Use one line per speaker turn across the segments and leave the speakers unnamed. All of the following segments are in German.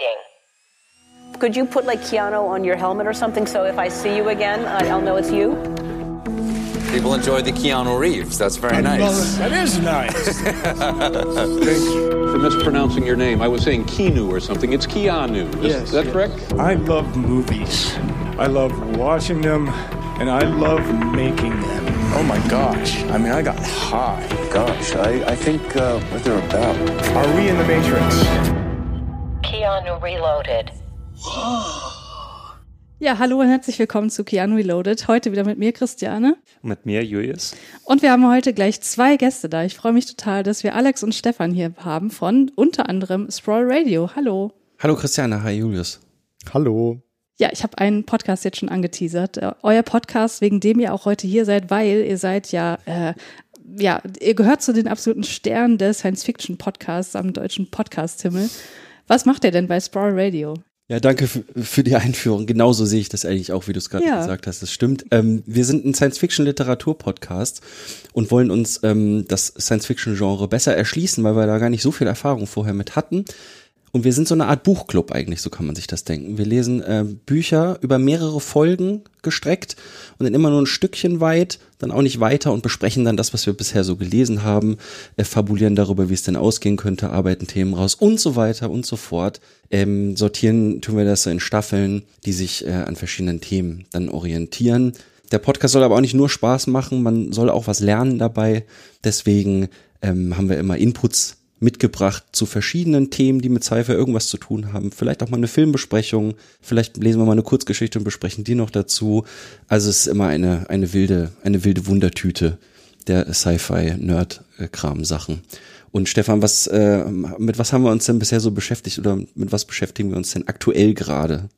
Reloading. Could you put like Keanu on your helmet or something so if I see you again, I'll know it's you?
People enjoy the Keanu Reeves. That's very nice.
That is nice. Thank you.
for mispronouncing your name. I was saying Keanu or something. It's Keanu. Is
Yes,
that
yes.
correct?
I love movies. I love watching them, and I love making them. Oh my gosh. I mean, I got high.
Gosh, I, I think uh, what they're about.
Are we in the Matrix?
Keanu Reloaded.
Ja, hallo und herzlich willkommen zu Keanu Reloaded. Heute wieder mit mir, Christiane.
Mit mir, Julius.
Und wir haben heute gleich zwei Gäste da. Ich freue mich total, dass wir Alex und Stefan hier haben von unter anderem Sprawl Radio. Hallo.
Hallo Christiane, hi Julius.
Hallo.
Ja, ich habe einen Podcast jetzt schon angeteasert. Äh, euer Podcast, wegen dem ihr auch heute hier seid, weil ihr seid ja, äh, ja, ihr gehört zu den absoluten Sternen des Science-Fiction-Podcasts am deutschen Podcast-Himmel. Was macht ihr denn bei Sprawl Radio?
Ja, danke für, für die Einführung. Genauso sehe ich das eigentlich auch, wie du es gerade
Ja.
gesagt hast. Das stimmt. Ähm, wir sind ein Science-Fiction-Literatur-Podcast und wollen uns ähm, das Science-Fiction-Genre besser erschließen, weil wir da gar nicht so viel Erfahrung vorher mit hatten. Und wir sind so eine Art Buchclub eigentlich, so kann man sich das denken. Wir lesen äh, Bücher über mehrere Folgen gestreckt und dann immer nur ein Stückchen weit, dann auch nicht weiter und besprechen dann das, was wir bisher so gelesen haben, äh, fabulieren darüber, wie es denn ausgehen könnte, arbeiten Themen raus und so weiter und so fort. Ähm, sortieren tun wir das so in Staffeln, die sich äh, an verschiedenen Themen dann orientieren. Der Podcast soll aber auch nicht nur Spaß machen, man soll auch was lernen dabei. Deswegen ähm, haben wir immer Inputs mitgebracht zu verschiedenen Themen, die mit Cypher irgendwas zu tun haben. Vielleicht auch mal eine Filmbesprechung, vielleicht lesen wir mal eine Kurzgeschichte und besprechen die noch dazu. Also es ist immer eine, eine wilde, eine wilde Wundertüte der Sci-Fi-Nerd-Kram-Sachen. Und Stefan, was, äh, mit was haben wir uns denn bisher so beschäftigt oder mit was beschäftigen wir uns denn aktuell gerade?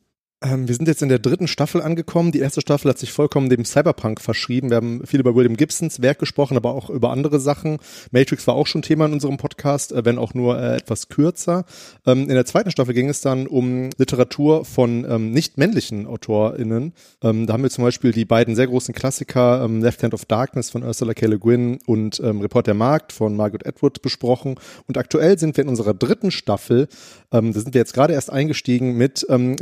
Ähm, wir sind jetzt in der dritten Staffel angekommen. Die erste Staffel hat sich vollkommen dem Cyberpunk verschrieben. Wir haben viel über William Gibsons Werk gesprochen, aber auch über andere Sachen. Matrix war auch schon Thema in unserem Podcast, äh, wenn auch nur äh, etwas kürzer. Ähm, in der zweiten Staffel ging es dann um Literatur von ähm, nicht männlichen AutorInnen. Da haben wir zum Beispiel die beiden sehr großen Klassiker Left Hand of Darkness von Ursula K. Le Guin und Report der Markt von Margaret Atwood besprochen. Und aktuell sind wir in unserer dritten Staffel. Da sind wir jetzt gerade erst eingestiegen mit ähm,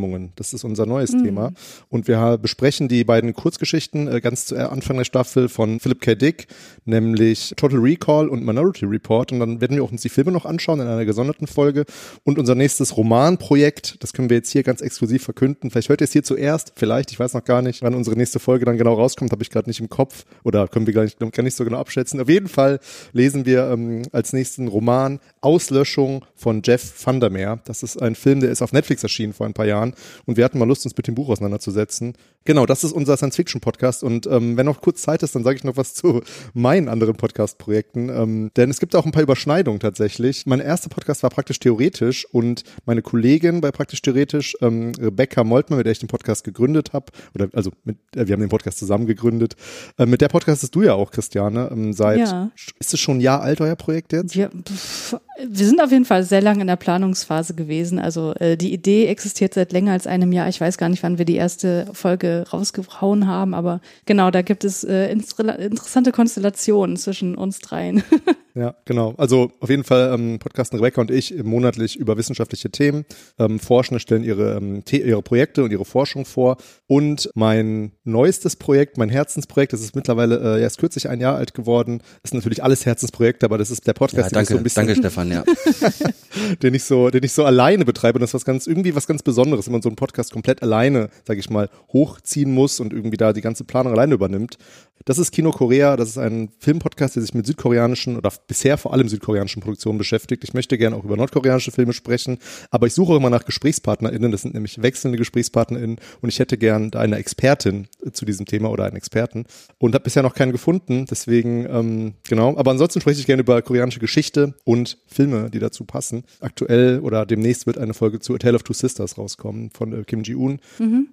Literaturverfilmungen. Das ist unser neues Thema. Und wir besprechen die beiden Kurzgeschichten äh, ganz zu Anfang der Staffel von Philip K. Dick, nämlich Total Recall und Minority Report. Und dann werden wir auch uns die Filme noch anschauen in einer gesonderten Folge. Und unser nächstes Romanprojekt, das können wir jetzt hier ganz exklusiv verkünden. Vielleicht hört ihr es hier zuerst, vielleicht, ich weiß noch gar nicht, wann unsere nächste Folge dann genau rauskommt, habe ich gerade nicht im Kopf oder können wir gar nicht, gar nicht so genau abschätzen. Auf jeden Fall lesen wir ähm, als nächsten Roman Auslöschung von Jeff Vandermeer. Das ist ein Film, der ist auf Netflix erschienen vor ein paar Jahren und wir hatten mal Lust, uns mit dem Buch auseinanderzusetzen. Genau, das ist unser Science-Fiction-Podcast und ähm, wenn noch kurz Zeit ist, dann sage ich noch was zu meinen anderen Podcast-Projekten, ähm, denn es gibt auch ein paar Überschneidungen tatsächlich. Mein erster Podcast war praktisch theoretisch und meine Kollegin bei praktisch theoretisch, ähm, Rebecca Moltmann, mit der ich den Podcast gegründet habe, oder also mit, äh, wir haben den Podcast zusammen gegründet. Äh, mit der Podcast hast du ja auch, Christiane, ähm, seit
Ja.
ist es schon ein Jahr alt, euer Projekt jetzt?
Wir, pff, wir sind auf jeden Fall sehr lange in der Planungsphase gewesen. Also äh, die Idee existiert seit länger als einem Jahr. Ich weiß gar nicht, wann wir die erste Folge rausgehauen haben, aber genau, da gibt es äh, inter interessante Konstellationen zwischen uns dreien.
Ja, genau. Also auf jeden Fall ähm, podcasten Rebecca und ich monatlich über wissenschaftliche Themen. Ähm, Forschende stellen ihre, ähm, ihre Projekte und ihre Forschung vor. Und mein neuestes Projekt, mein Herzensprojekt, das ist mittlerweile äh, erst kürzlich ein Jahr alt geworden. Das sind natürlich alles Herzensprojekte, aber das ist der Podcast,
Ja,
den ich so
danke,
ein bisschen
danke Stefan, ja.
den ich so, den ich so alleine betreibe. Und das ist was ganz, irgendwie was ganz Besonderes, wenn man so einen Podcast komplett alleine, sage ich mal, hochziehen muss und irgendwie da die ganze Planung alleine übernimmt. Das ist Kino Korea. Das ist ein Filmpodcast, der sich mit südkoreanischen oder bisher vor allem südkoreanischen Produktionen beschäftigt. Ich möchte gerne auch über nordkoreanische Filme sprechen, aber ich suche immer nach GesprächspartnerInnen. Das sind nämlich wechselnde GesprächspartnerInnen und ich hätte gern da eine Expertin zu diesem Thema oder einen Experten und habe bisher noch keinen gefunden. Deswegen, ähm, genau. Aber ansonsten spreche ich gerne über koreanische Geschichte und Filme, die dazu passen. Aktuell oder demnächst wird eine Folge zu A Tale of Two Sisters rauskommen von äh, Kim Ji-un.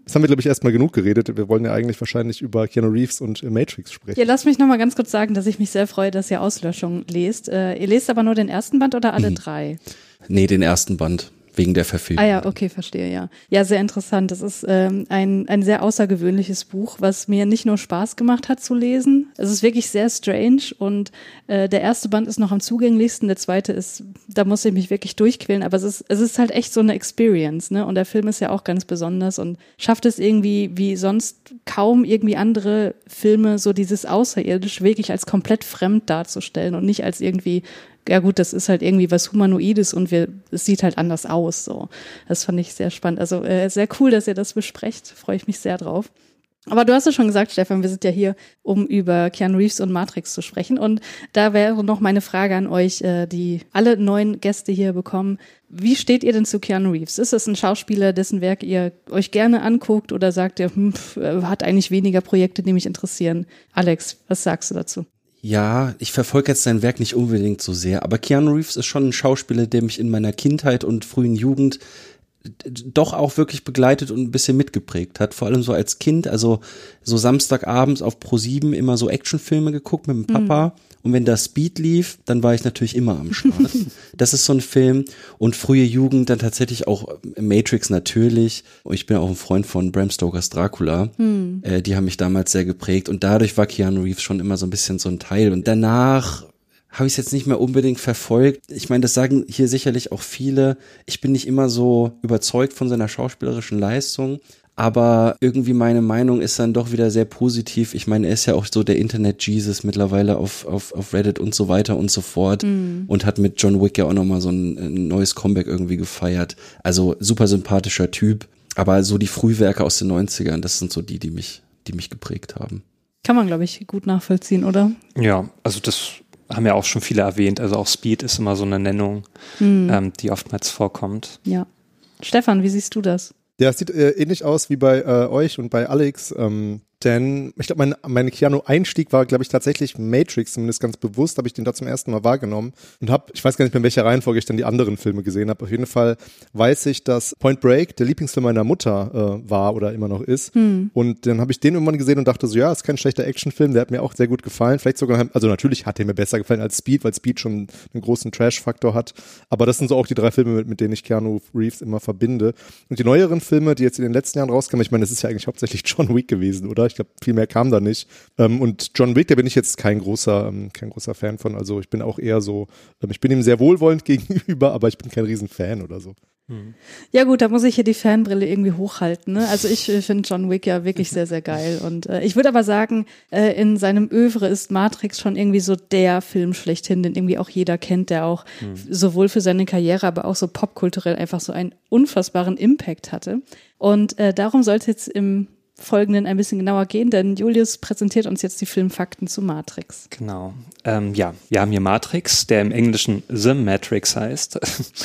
Das haben wir, glaube ich, erstmal genug geredet. Wir wollen ja eigentlich wahrscheinlich über Keanu Reeves und äh, Matrix sprechen.
Ja, lass mich noch mal ganz kurz sagen, dass ich mich sehr freue, dass ihr Auslöschung lest. Äh, ihr lest aber nur den ersten Band oder alle drei?
Nee, den ersten Band. Wegen der Verfilmung.
Ah ja, okay, verstehe, ja. Ja, sehr interessant. Das ist ähm, ein, ein sehr außergewöhnliches Buch, was mir nicht nur Spaß gemacht hat zu lesen. Es ist wirklich sehr strange und äh, der erste Band ist noch am zugänglichsten, der zweite ist, da muss ich mich wirklich durchquälen, aber es ist, es ist halt echt so eine Experience, ne? Und der Film ist ja auch ganz besonders und schafft es irgendwie, wie sonst kaum irgendwie andere Filme, so dieses Außerirdisch wirklich als komplett fremd darzustellen und nicht als irgendwie ja gut, das ist halt irgendwie was Humanoides und wir, es sieht halt anders aus. So, das fand ich sehr spannend. Also äh, sehr cool, dass ihr das besprecht. Freue ich mich sehr drauf. Aber du hast ja schon gesagt, Stefan, wir sind ja hier, um über Keanu Reeves und Matrix zu sprechen. Und da wäre noch meine Frage an euch, äh, die alle neuen Gäste hier bekommen. Wie steht ihr denn zu Keanu Reeves? Ist es ein Schauspieler, dessen Werk ihr euch gerne anguckt oder sagt ihr, hm, pf, hat eigentlich weniger Projekte, die mich interessieren? Alex, was sagst du dazu?
Ja, ich verfolge jetzt sein Werk nicht unbedingt so sehr, aber Keanu Reeves ist schon ein Schauspieler, der mich in meiner Kindheit und frühen Jugend doch auch wirklich begleitet und ein bisschen mitgeprägt hat. Vor allem so als Kind, also so Samstagabends auf Pro7 immer so Actionfilme geguckt mit dem Papa. Mhm. Und wenn da Speed lief, dann war ich natürlich immer am Start. das ist so ein Film. Und frühe Jugend dann tatsächlich auch Matrix natürlich. Und ich bin auch ein Freund von Bram Stokers Dracula. Hm. Äh, die haben mich damals sehr geprägt. Und dadurch war Keanu Reeves schon immer so ein bisschen so ein Teil. Und danach habe ich es jetzt nicht mehr unbedingt verfolgt. Ich meine, das sagen hier sicherlich auch viele. Ich bin nicht immer so überzeugt von seiner schauspielerischen Leistung, aber irgendwie meine Meinung ist dann doch wieder sehr positiv. Ich meine, er ist ja auch so der Internet-Jesus mittlerweile auf, auf, auf Reddit und so weiter und so fort mhm. und hat mit John Wick ja auch nochmal so ein, ein neues Comeback irgendwie gefeiert. Also super sympathischer Typ, aber so die Frühwerke aus den 90ern, das sind so die, die mich, die mich geprägt haben.
Kann man, glaube ich, gut nachvollziehen, oder?
Ja, also das haben ja auch schon viele erwähnt. Also auch Speed ist immer so eine Nennung, mhm. ähm, die oftmals vorkommt.
Ja. Stefan, wie siehst du das?
Ja, es sieht äh, ähnlich aus wie bei äh, euch und bei Alex. Ähm, denn ich glaube, mein, mein Keanu-Einstieg war, glaube ich, tatsächlich Matrix, zumindest ganz bewusst, habe ich den da zum ersten Mal wahrgenommen und habe, ich weiß gar nicht mehr, in welcher Reihenfolge ich dann die anderen Filme gesehen habe. Auf jeden Fall weiß ich, dass Point Break der Lieblingsfilm meiner Mutter äh, war oder immer noch ist. Hm. Und dann habe ich den irgendwann gesehen und dachte so, ja, ist kein schlechter Actionfilm, der hat mir auch sehr gut gefallen. Vielleicht sogar, also natürlich hat er mir besser gefallen als Speed, weil Speed schon einen großen Trash-Faktor hat. Aber das sind so auch die drei Filme, mit, mit denen ich Keanu Reeves immer verbinde. Und die neueren Filme, die jetzt in den letzten Jahren rauskamen, ich meine, das ist ja eigentlich hauptsächlich John Wick gewesen, oder? Ich glaube, viel mehr kam da nicht. Ähm, und John Wick, da bin ich jetzt kein großer, ähm, kein großer Fan von. Also ich bin auch eher so, ähm, ich bin ihm sehr wohlwollend gegenüber, aber ich bin kein Riesenfan oder so.
Hm. Ja gut, da muss ich hier die Fanbrille irgendwie hochhalten. Ne? Also ich äh, finde John Wick ja wirklich sehr, sehr geil. Und äh, ich würde aber sagen, äh, in seinem Övre ist Matrix schon irgendwie so der Film schlechthin, den irgendwie auch jeder kennt, der auch hm. sowohl für seine Karriere, aber auch so popkulturell einfach so einen unfassbaren Impact hatte. Und äh, darum soll es jetzt im Folgenden ein bisschen genauer gehen, denn Julius präsentiert uns jetzt die Filmfakten zu Matrix.
Genau. Ähm, ja, wir haben hier Matrix, der im Englischen The Matrix heißt.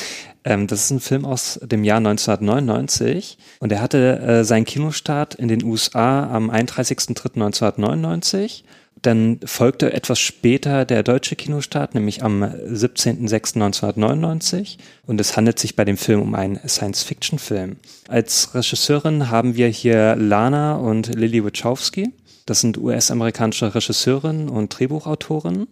ähm, das ist ein Film aus dem Jahr 1999 und er hatte äh, seinen Kinostart in den USA am 31.03.1999 dann folgte etwas später der deutsche Kinostart, nämlich am 17.06.1999. Und es handelt sich bei dem Film um einen Science-Fiction-Film. Als Regisseurin haben wir hier Lana und Lily Wachowski. Das sind US-amerikanische Regisseurinnen und Drehbuchautorinnen.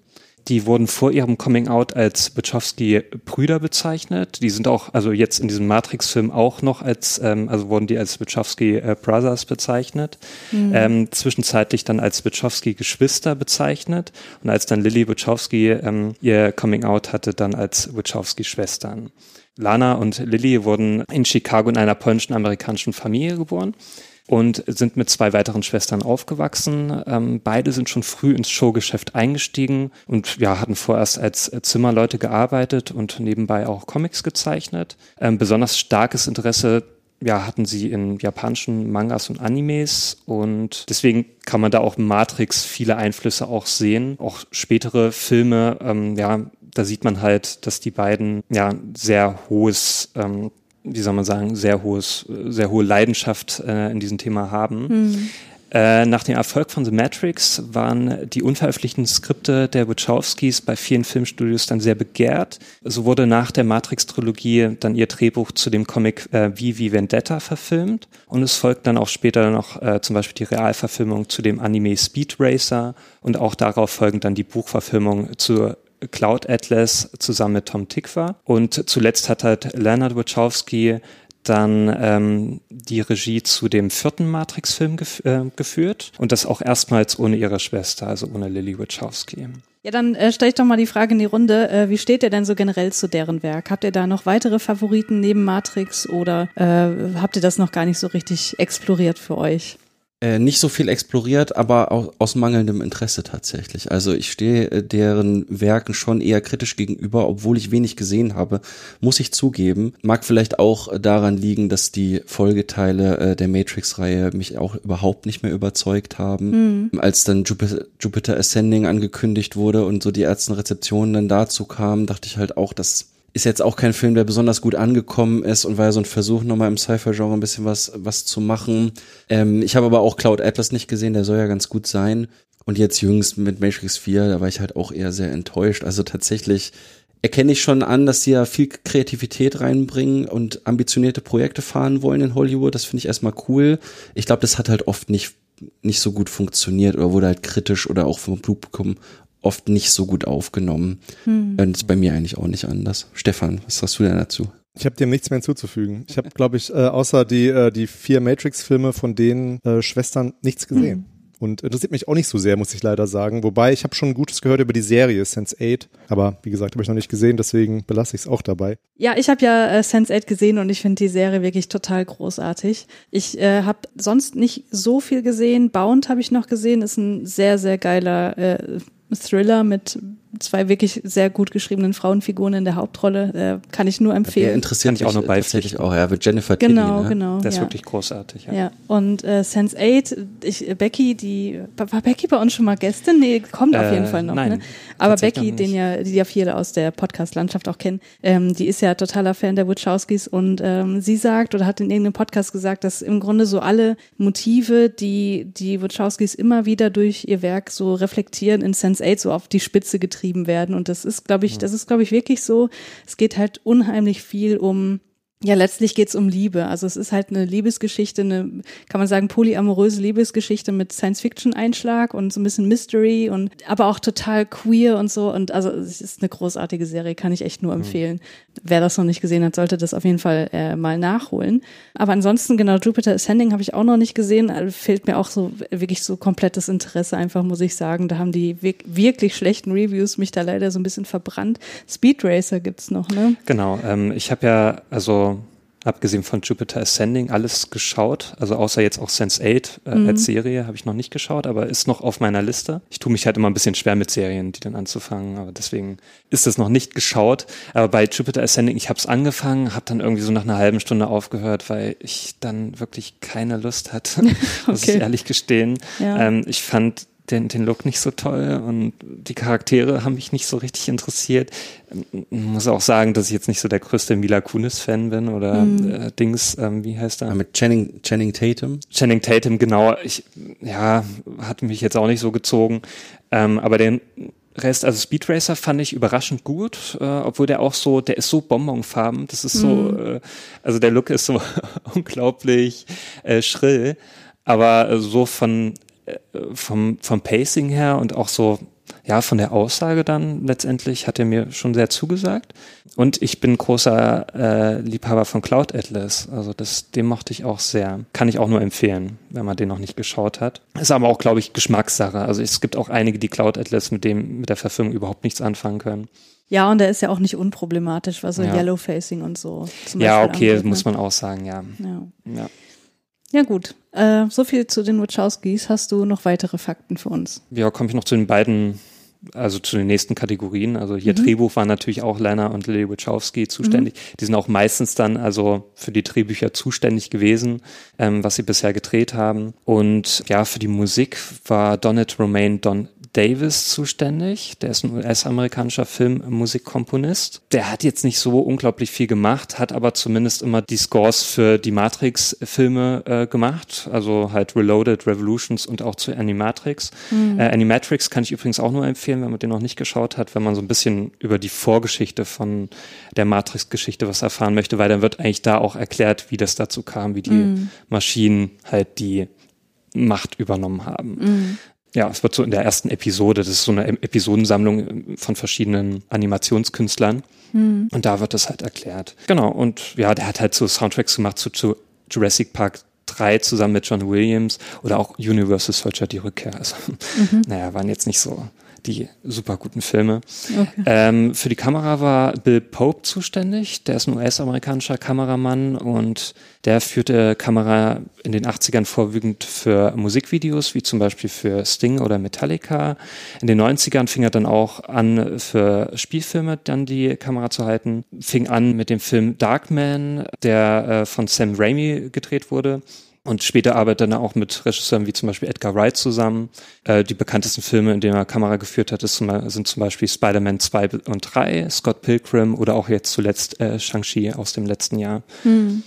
Die wurden vor ihrem Coming Out als Wachowski-Brüder bezeichnet. Die sind auch, also jetzt in diesem Matrix-Film auch noch als, ähm, also wurden die als Wachowski-Brothers bezeichnet. Mhm. Ähm, zwischenzeitlich dann als Wachowski-Geschwister bezeichnet. Und als dann Lily Wachowski ähm, ihr Coming Out hatte, dann als Wachowski-Schwestern. Lana und Lily wurden in Chicago in einer polnischen amerikanischen Familie geboren und sind mit zwei weiteren Schwestern aufgewachsen. Ähm, beide sind schon früh ins Showgeschäft eingestiegen und ja, hatten vorerst als Zimmerleute gearbeitet und nebenbei auch Comics gezeichnet. Ähm, besonders starkes Interesse ja, hatten sie in japanischen Mangas und Animes und deswegen kann man da auch Matrix viele Einflüsse auch sehen. Auch spätere Filme, ähm, ja, da sieht man halt, dass die beiden ja sehr hohes ähm, wie soll man sagen, sehr hohes, sehr hohe Leidenschaft äh, in diesem Thema haben. Mhm. Äh, nach dem Erfolg von The Matrix waren die unveröffentlichten Skripte der Wachowskis bei vielen Filmstudios dann sehr begehrt. So wurde nach der Matrix-Trilogie dann ihr Drehbuch zu dem Comic äh, wie Vendetta verfilmt und es folgt dann auch später noch äh, zum Beispiel die Realverfilmung zu dem Anime Speed Racer und auch darauf folgend dann die Buchverfilmung zur Cloud Atlas zusammen mit Tom Tick war. Und zuletzt hat halt Leonard Wachowski dann ähm, die Regie zu dem vierten Matrix-Film gef äh, geführt und das auch erstmals ohne ihre Schwester, also ohne Lily Wachowski.
Ja, dann äh, stelle ich doch mal die Frage in die Runde. Äh, wie steht ihr denn so generell zu deren Werk? Habt ihr da noch weitere Favoriten neben Matrix oder äh, habt ihr das noch gar nicht so richtig exploriert für euch?
Äh, nicht so viel exploriert, aber auch aus mangelndem Interesse tatsächlich. Also ich stehe äh, deren Werken schon eher kritisch gegenüber, obwohl ich wenig gesehen habe, muss ich zugeben. Mag vielleicht auch daran liegen, dass die Folgeteile äh, der Matrix-Reihe mich auch überhaupt nicht mehr überzeugt haben. Mhm. Als dann Jupiter, Jupiter Ascending angekündigt wurde und so die ersten Rezeptionen dann dazu kamen, dachte ich halt auch, dass ist jetzt auch kein Film, der besonders gut angekommen ist und war ja so ein Versuch, nochmal im Sci-Fi-Genre ein bisschen was, was zu machen. Ähm, ich habe aber auch Cloud Atlas nicht gesehen, der soll ja ganz gut sein. Und jetzt jüngst mit Matrix 4, da war ich halt auch eher sehr enttäuscht. Also tatsächlich erkenne ich schon an, dass sie ja viel Kreativität reinbringen und ambitionierte Projekte fahren wollen in Hollywood. Das finde ich erstmal cool. Ich glaube, das hat halt oft nicht nicht so gut funktioniert oder wurde halt kritisch oder auch vom Publikum oft nicht so gut aufgenommen. Hm. Das ist bei mir eigentlich auch nicht anders. Stefan, was sagst du denn dazu?
Ich habe dem nichts mehr hinzuzufügen. Ich habe, glaube ich, äh, außer die, äh, die vier Matrix-Filme von den äh, Schwestern nichts gesehen. Hm. Und interessiert mich auch nicht so sehr, muss ich leider sagen. Wobei ich habe schon Gutes gehört über die Serie Sense8. Aber wie gesagt, habe ich noch nicht gesehen, deswegen belasse ich es auch dabei.
Ja, ich habe ja äh, Sense8 gesehen und ich finde die Serie wirklich total großartig. Ich äh, habe sonst nicht so viel gesehen. Bound habe ich noch gesehen, ist ein sehr, sehr geiler äh, Thriller mit zwei wirklich sehr gut geschriebenen Frauenfiguren in der Hauptrolle. Äh, kann ich nur empfehlen. Der
interessiert mich auch noch tatsächlich auch, ja, mit Jennifer
Genau,
Tilly, ne?
genau.
Der ist
ja.
wirklich großartig. Ja.
Ja, und äh, Sense8, ich, Becky, die, war Becky bei uns schon mal Gästin? Nee, kommt auf
Äh,
jeden Fall noch.
nein,
ne? Aber Becky,
noch
den ja, die ja viele aus der Podcast-Landschaft auch kennen, ähm, die ist ja totaler Fan der Wachowskis und ähm, sie sagt oder hat in irgendeinem Podcast gesagt, dass im Grunde so alle Motive, die die Wachowskis immer wieder durch ihr Werk so reflektieren, in Sense8 so auf die Spitze getrieben werden. Und das ist, glaube ich, das ist, glaube ich, wirklich so. Es geht halt unheimlich viel um ja, letztlich geht's um Liebe. Also es ist halt eine Liebesgeschichte, eine, kann man sagen, polyamoröse Liebesgeschichte mit Science-Fiction-Einschlag und so ein bisschen Mystery und aber auch total queer und so. Und also es ist eine großartige Serie, kann ich echt nur empfehlen. Wer das noch nicht gesehen hat, sollte das auf jeden Fall äh, mal nachholen. Aber ansonsten, genau, Jupiter Ascending habe ich auch noch nicht gesehen. Also fehlt mir auch so wirklich so komplettes Interesse, einfach muss ich sagen. Da haben die wirk- wirklich schlechten Reviews mich da leider so ein bisschen verbrannt. Speed Racer gibt's noch, ne?
Genau, ähm, ich habe ja, also abgesehen von Jupiter Ascending, alles geschaut. Also außer jetzt auch Sense8 äh,
Mhm.
als Serie habe ich noch nicht geschaut, aber ist noch auf meiner Liste. Ich tue mich halt immer ein bisschen schwer mit Serien, die dann anzufangen, aber deswegen ist es noch nicht geschaut. Aber bei Jupiter Ascending, ich habe es angefangen, habe dann irgendwie so nach einer halben Stunde aufgehört, weil ich dann wirklich keine Lust hatte, muss
Okay.
ich ehrlich gestehen.
Ja.
Ähm, ich fand den, den Look nicht so toll und die Charaktere haben mich nicht so richtig interessiert. Ähm, Muss auch sagen, dass ich jetzt nicht so der größte Mila Kunis-Fan bin oder
Mhm.
äh, Dings, ähm, wie heißt
Ja,
er?
mit Channing, Channing Tatum.
Channing Tatum, genau. Ich, ja, hat mich jetzt auch nicht so gezogen. Ähm, aber den Rest, also Speed Racer fand ich überraschend gut, äh, obwohl der auch so, der ist so bonbonfarben. Das ist so, äh, also der Look ist so unglaublich äh, schrill. Aber so von vom, vom Pacing her und auch so, ja, von der Aussage dann letztendlich hat er mir schon sehr zugesagt. Und ich bin großer äh, Liebhaber von Cloud Atlas. Also das, den mochte ich auch sehr. Kann ich auch nur empfehlen, wenn man den noch nicht geschaut hat. Ist aber auch, glaube ich, Geschmackssache. Also es gibt auch einige, die Cloud Atlas mit dem, mit der Verfilmung überhaupt nichts anfangen können.
Ja, und der ist ja auch nicht unproblematisch, was so
Ja.
Yellow Facing und so. Zum
ja, okay,
angeht,
muss
ne?
man auch sagen, ja.
Ja.
ja.
Ja, gut. Äh, so viel zu den Wachowskis. Hast du noch weitere Fakten für uns?
Ja, komme ich noch zu den beiden, also zu den nächsten Kategorien. Also hier Drehbuch waren natürlich auch Lana und Lily Wachowski zuständig. Die sind auch meistens dann also für die Drehbücher zuständig gewesen, ähm, was sie bisher gedreht haben. Und ja, für die Musik war Donald Romaine Don Davis zuständig. Der ist ein US-amerikanischer Filmmusikkomponist. Der hat jetzt nicht so unglaublich viel gemacht, hat aber zumindest immer die Scores für die Matrix-Filme äh, gemacht. Also halt Reloaded, Revolutions und auch zu Animatrix. Äh, Animatrix kann ich übrigens auch nur empfehlen, wenn man den noch nicht geschaut hat, wenn man so ein bisschen über die Vorgeschichte von der Matrix-Geschichte was erfahren möchte, weil dann wird eigentlich da auch erklärt, wie das dazu kam, wie die Maschinen halt die Macht übernommen haben. Ja, es wird so in der ersten Episode, das ist so eine Episodensammlung von verschiedenen Animationskünstlern.
Hm.
Und da wird das halt erklärt. Genau, und ja, der hat halt so Soundtracks gemacht zu, zu Jurassic Park 3 zusammen mit John Williams oder auch Universal Soldier die Rückkehr. Also,
Mhm.
naja, waren jetzt nicht so die super guten Filme.
Okay.
Ähm, für die Kamera war Bill Pope zuständig. Der ist ein US-amerikanischer Kameramann und der führte Kamera in den 80ern vorwiegend für Musikvideos, wie zum Beispiel für Sting oder Metallica. In den 90ern fing er dann auch an, für Spielfilme dann die Kamera zu halten. Fing an mit dem Film Darkman, der äh, von Sam Raimi gedreht wurde. Und später arbeitet er auch mit Regisseuren wie zum Beispiel Edgar Wright zusammen. Äh, die bekanntesten Filme, in denen er Kamera geführt hat, sind zum Beispiel Spider-Man 2 und 3, Scott Pilgrim oder auch jetzt zuletzt äh, Shang-Chi aus dem letzten Jahr.
Hm.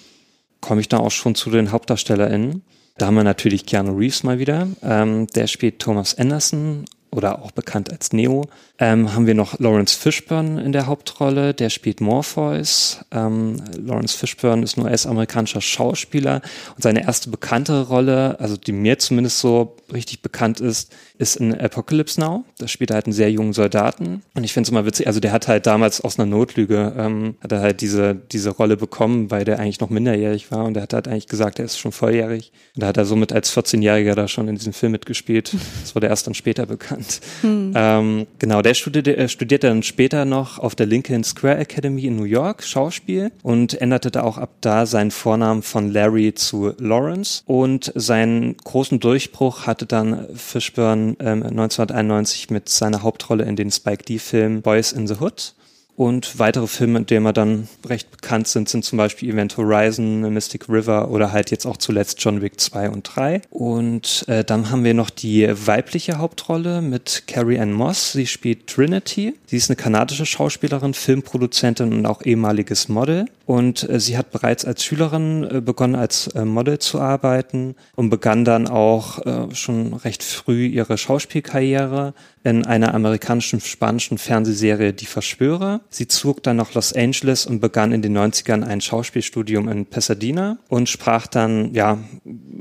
Komme ich da auch schon zu den HauptdarstellerInnen. Da haben wir natürlich Keanu Reeves mal wieder. Ähm, der spielt Thomas Anderson oder auch bekannt als Neo. Ähm, haben wir noch Lawrence Fishburne in der Hauptrolle, der spielt Morpheus. Ähm, Lawrence Fishburne ist ein US-amerikanischer Schauspieler und seine erste bekannte Rolle, also die mir zumindest so richtig bekannt ist, ist in Apocalypse Now. Da spielt er halt einen sehr jungen Soldaten und ich finde es immer witzig, also der hat halt damals aus einer Notlüge, ähm, hat er halt diese, diese Rolle bekommen, weil der eigentlich noch minderjährig war und der hat halt eigentlich gesagt, er ist schon volljährig und da hat er somit als 14-Jähriger da schon in diesem Film mitgespielt. Das wurde erst dann später bekannt.
Hm.
Ähm, genau, der studierte, äh, studierte dann später noch auf der Lincoln Square Academy in New York Schauspiel und änderte da auch ab da seinen Vornamen von Larry zu Lawrence und seinen großen Durchbruch hatte dann Fishburne ähm, 1991 mit seiner Hauptrolle in den Spike Lee-Film Boys in the Hood. Und weitere Filme, in denen wir dann recht bekannt sind, sind zum Beispiel Event Horizon, Mystic River oder halt jetzt auch zuletzt John Wick 2 und 3. Und äh, dann haben wir noch die weibliche Hauptrolle mit Carrie Ann Moss. Sie spielt Trinity. Sie ist eine kanadische Schauspielerin, Filmproduzentin und auch ehemaliges Model. Und äh, sie hat bereits als Schülerin äh, begonnen, als äh, Model zu arbeiten und begann dann auch äh, schon recht früh ihre Schauspielkarriere in einer amerikanischen spanischen Fernsehserie Die Verschwörer. Sie zog dann nach Los Angeles und begann in den 90ern ein Schauspielstudium in Pasadena und sprach dann ja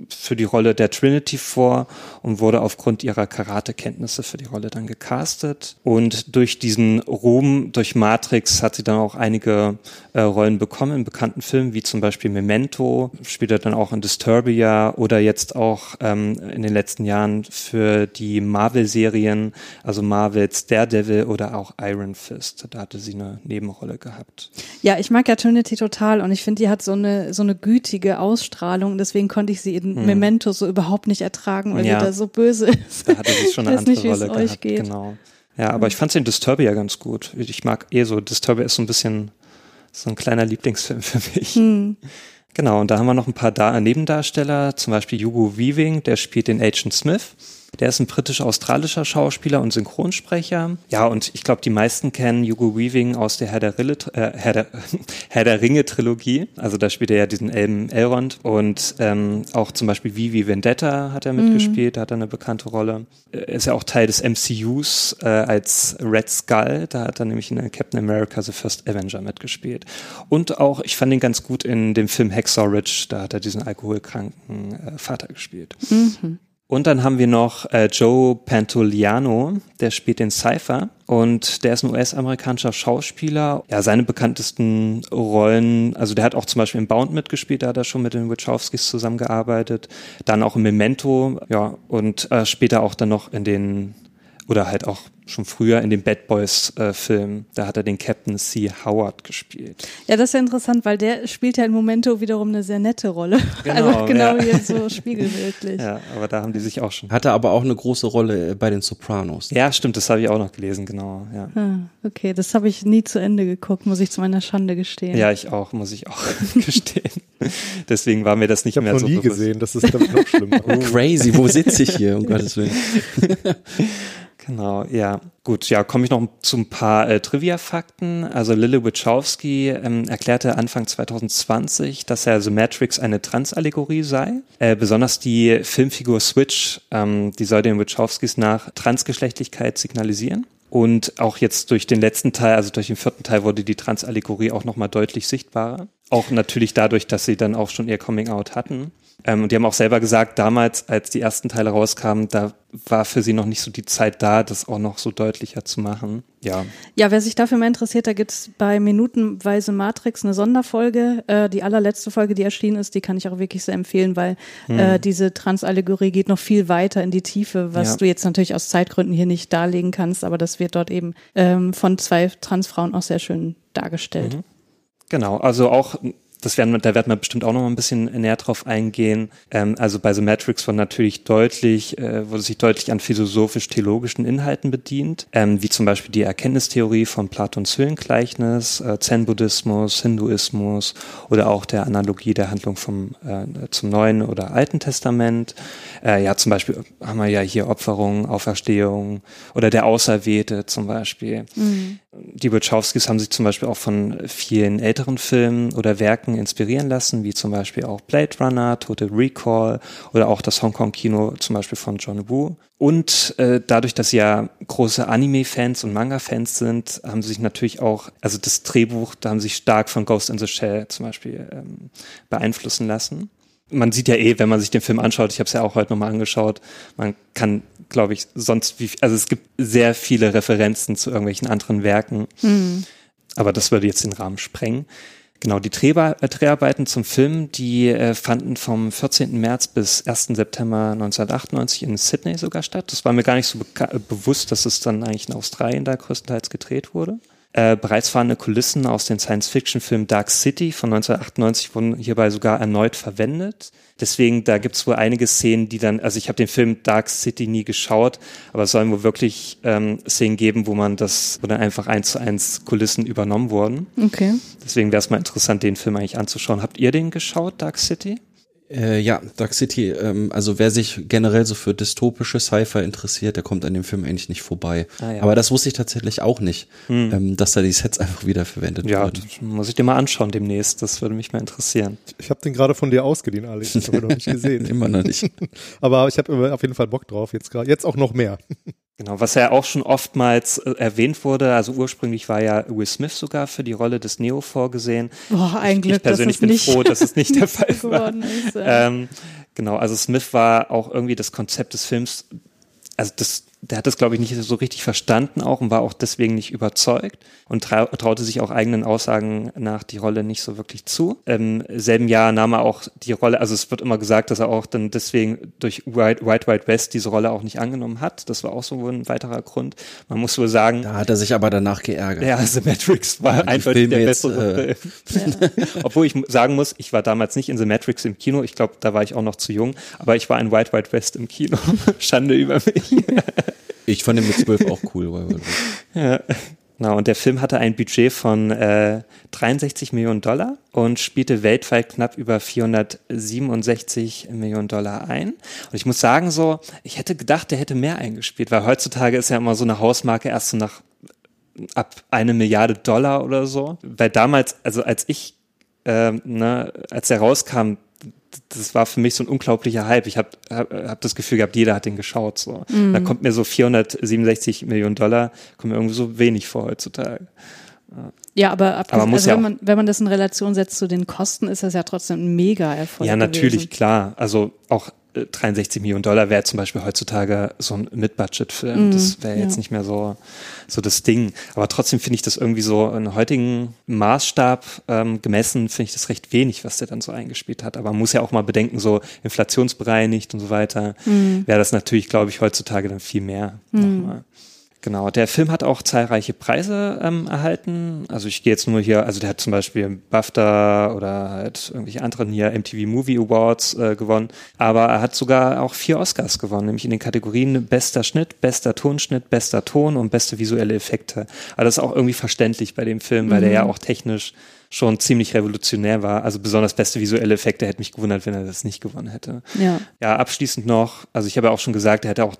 für die Rolle der Trinity vor und wurde aufgrund ihrer Karatekenntnisse für die Rolle dann gecastet. Und durch diesen Ruhm, durch Matrix hat sie dann auch einige äh, Rollen bekommen in bekannten Filmen, wie zum Beispiel Memento, spielt er dann auch in Disturbia oder jetzt auch ähm, in den letzten Jahren für die Marvel-Serien, also Marvels Daredevil oder auch Iron Fist. Da hatte sie eine Nebenrolle gehabt.
Ja, ich mag ja Trinity total und ich finde, die hat so eine, so eine gütige Ausstrahlung. Deswegen konnte ich sie in
Hm.
Memento so überhaupt nicht ertragen, weil
Ja.
sie da so böse ist.
Da hatte sie schon eine andere
nicht,
Rolle gehabt.
geht.
Genau. Ja, aber ich fand sie in Disturbia ganz gut. Ich mag eh so, Disturbia ist so ein bisschen so ein kleiner Lieblingsfilm für mich.
Hm.
Genau, und da haben wir noch ein paar da Nebendarsteller, zum Beispiel Hugo Weaving, der spielt den Agent Smith. Der ist ein britisch-australischer Schauspieler und Synchronsprecher. Ja, und ich glaube, die meisten kennen Hugo Weaving aus der Herr der, Rille, äh, Herr der, Herr der Ringe-Trilogie. Also da spielt er ja diesen Elben Elrond. Und ähm, auch zum Beispiel Vivi Vendetta hat er mitgespielt, da hat er eine bekannte Rolle. Er ist ja auch Teil des MCUs äh, als Red Skull. Da hat er nämlich in Captain America The First Avenger mitgespielt. Und auch, ich fand ihn ganz gut in dem Film Hacksaw Ridge. Da hat er diesen alkoholkranken äh, Vater gespielt.
Mhm.
Und dann haben wir noch äh, Joe Pantoliano, der spielt den Cypher und der ist ein US-amerikanischer Schauspieler. Ja, seine bekanntesten Rollen, also der hat auch zum Beispiel in Bound mitgespielt, da hat er schon mit den Wachowskis zusammengearbeitet. Dann auch in Memento, ja, und äh, später auch dann noch in den, oder halt auch schon früher in dem Bad Boys äh, Film, da hat er den Captain C. Howard gespielt.
Ja, das ist ja interessant, weil der spielt ja in Momento wiederum eine sehr nette Rolle.
Genau,
also genau
ja.
wie jetzt so spiegelbildlich.
Ja, aber da haben die sich auch schon.
Hatte aber auch eine große Rolle äh, bei den Sopranos.
Ja, stimmt, das habe ich auch noch gelesen, genau, ja.
Ah, okay, das habe ich nie zu Ende geguckt, muss ich zu meiner Schande gestehen.
Ja, ich auch, muss ich auch gestehen. Deswegen war mir das nicht
Ich
mehr
noch
so
nie
bewusst.
gesehen, das ist glaube ich noch schlimmer.
Crazy, wo sitze ich hier, um Gottes Willen?
Genau, ja. Gut, ja, komme ich noch zu ein paar äh, Trivia-Fakten. Also Lily Wachowski ähm, erklärte Anfang 2020, dass ja The Matrix eine Transallegorie sei. Äh, besonders die Filmfigur Switch, ähm, die soll den Wachowskis nach Transgeschlechtlichkeit signalisieren. Und auch jetzt durch den letzten Teil, also durch den vierten Teil, wurde die Transallegorie auch nochmal deutlich sichtbarer. Auch natürlich dadurch, dass sie dann auch schon ihr Coming Out hatten. Ähm, und die haben auch selber gesagt, damals, als die ersten Teile rauskamen, da war für sie noch nicht so die Zeit da, das auch noch so deutlicher zu machen. Ja.
Ja, wer sich dafür mehr interessiert, da gibt's bei Minutenweise Matrix eine Sonderfolge. Äh, die allerletzte Folge, die erschienen ist, die kann ich auch wirklich sehr empfehlen, weil
Hm.
äh, diese Transallegorie geht noch viel weiter in die Tiefe, was
Ja.
du jetzt natürlich aus Zeitgründen hier nicht darlegen kannst, aber das wird dort eben ähm, von zwei Transfrauen auch sehr schön dargestellt.
Mhm. Genau, also auch, das werden, da werden wir bestimmt auch noch mal ein bisschen näher drauf eingehen. Ähm, also bei The Matrix war natürlich deutlich, äh, wurde sich deutlich an philosophisch-theologischen Inhalten bedient, ähm, wie zum Beispiel die Erkenntnistheorie von Platons Höhlengleichnis, äh, Zen-Buddhismus, Hinduismus oder auch der Analogie der Handlung vom, äh, zum Neuen oder Alten Testament. Äh, ja, zum Beispiel haben wir ja hier Opferung, Auferstehung oder der Auserwählte zum Beispiel. Die Wachowskis haben sich zum Beispiel auch von vielen älteren Filmen oder Werken inspirieren lassen, wie zum Beispiel auch Blade Runner, Total Recall oder auch das Hongkong-Kino zum Beispiel von John Woo. Und äh, dadurch, dass sie ja große Anime-Fans und Manga-Fans sind, haben sie sich natürlich auch, also das Drehbuch, da haben sie sich stark von Ghost in the Shell zum Beispiel ähm, beeinflussen lassen man sieht ja eh, wenn man sich den Film anschaut, ich habe es ja auch heute nochmal angeschaut, man kann, glaube ich, sonst wie, also es gibt sehr viele Referenzen zu irgendwelchen anderen Werken, aber das würde jetzt den Rahmen sprengen. Genau, die äh, Dreharbeiten zum Film, die äh, fanden vom 14. März bis 1. September 1998 in Sydney sogar statt. Das war mir gar nicht so äh, bewusst, dass es dann eigentlich in Australien da größtenteils gedreht wurde. Äh, bereits vorhandene Kulissen aus dem Science-Fiction-Film Dark City von 1998 wurden hierbei sogar erneut verwendet. Deswegen, da gibt's wohl einige Szenen, die dann, also ich habe den Film Dark City nie geschaut, aber es sollen wohl wirklich ähm, Szenen geben, wo man das, wo dann einfach eins zu eins Kulissen übernommen wurden.
Okay.
Deswegen wäre es mal interessant, den Film eigentlich anzuschauen. Habt ihr den geschaut, Dark City?
Äh, ja, Dark City, ähm, also wer sich generell so für dystopische Sci-Fi interessiert, der kommt an dem Film eigentlich nicht vorbei.
Ah, ja.
Aber das wusste ich tatsächlich auch nicht, ähm, dass da die Sets einfach wieder verwendet
Ja,
wurden.
das muss ich dir mal anschauen demnächst. Das würde mich mal interessieren.
Ich habe den gerade von dir ausgeliehen, Alex. Das habe ich noch nicht gesehen.
Immer noch nicht.
Aber ich habe auf jeden Fall Bock drauf. Jetzt gerade, jetzt auch noch mehr.
Genau, was ja auch schon oftmals äh, erwähnt wurde, also ursprünglich war ja Will Smith sogar für die Rolle des Neo vorgesehen.
Boah, ein
ich,
Glück,
ich persönlich bin
nicht
froh, dass es nicht der Fall war.
geworden ist. ja.
Ähm, genau, also Smith war auch irgendwie das Konzept des Films, also das, der hat das glaube ich nicht so richtig verstanden auch und war auch deswegen nicht überzeugt und trau traute sich auch eigenen Aussagen nach die Rolle nicht so wirklich zu. Im selben Jahr nahm er auch die Rolle, also es wird immer gesagt, dass er auch dann deswegen durch White White, White West diese Rolle auch nicht angenommen hat. Das war auch so ein weiterer Grund. Man muss wohl sagen,
Da hat er sich aber danach geärgert.
ja, The Matrix war eindeutig
Filme
der
jetzt,
bessere
äh,
Film. Obwohl ich sagen muss, ich war damals nicht in The Matrix im Kino. Ich glaube, da war ich auch noch zu jung. Aber ich war in White White West im Kino. Schande über mich.
Ich fand den mit zwölf auch cool.
Ja. Genau, und der Film hatte ein Budget von äh, 63 Millionen Dollar und spielte weltweit knapp über 467 Millionen Dollar ein. Und ich muss sagen, so, ich hätte gedacht, der hätte mehr eingespielt, weil heutzutage ist ja immer so eine Hausmarke erst so nach ab eine Milliarde Dollar oder so. Weil damals, also als ich, ähm, ne, als er rauskam, das war für mich so ein unglaublicher Hype. Ich habe hab, hab das Gefühl gehabt, jeder hat den geschaut. So. Da kommt mir so 467 Millionen Dollar, kommt mir irgendwie so wenig vor heutzutage.
Ja, aber, abges-
Aber
also
ja
wenn, man, wenn man das in Relation setzt zu den Kosten, ist das ja trotzdem ein Mega-Erfolg.
ja, natürlich,
Gewesen.
klar. Also auch 63 Millionen Dollar wäre zum Beispiel heutzutage so ein Mid-Budget-Film. das wäre jetzt
ja.
nicht mehr so, so das Ding. Aber trotzdem finde ich das irgendwie so in heutigen Maßstab ähm, gemessen, finde ich das recht wenig, was der dann so eingespielt hat. Aber man muss ja auch mal bedenken, so inflationsbereinigt und so weiter, wäre das natürlich, glaube ich, heutzutage dann viel mehr. Nochmal. Genau, der Film hat auch zahlreiche Preise ähm, erhalten. Also ich gehe jetzt nur hier, also der hat zum Beispiel BAFTA oder halt irgendwelche anderen hier MTV Movie Awards äh, gewonnen. Aber er hat sogar auch vier Oscars gewonnen, nämlich in den Kategorien bester Schnitt, bester Tonschnitt, bester Ton und beste visuelle Effekte. Aber das ist auch irgendwie verständlich bei dem Film, weil der ja auch technisch schon ziemlich revolutionär war. Also besonders beste visuelle Effekte hätte mich gewundert, wenn er das nicht gewonnen hätte.
Ja.
Ja, abschließend noch, also ich habe ja auch schon gesagt, er hätte auch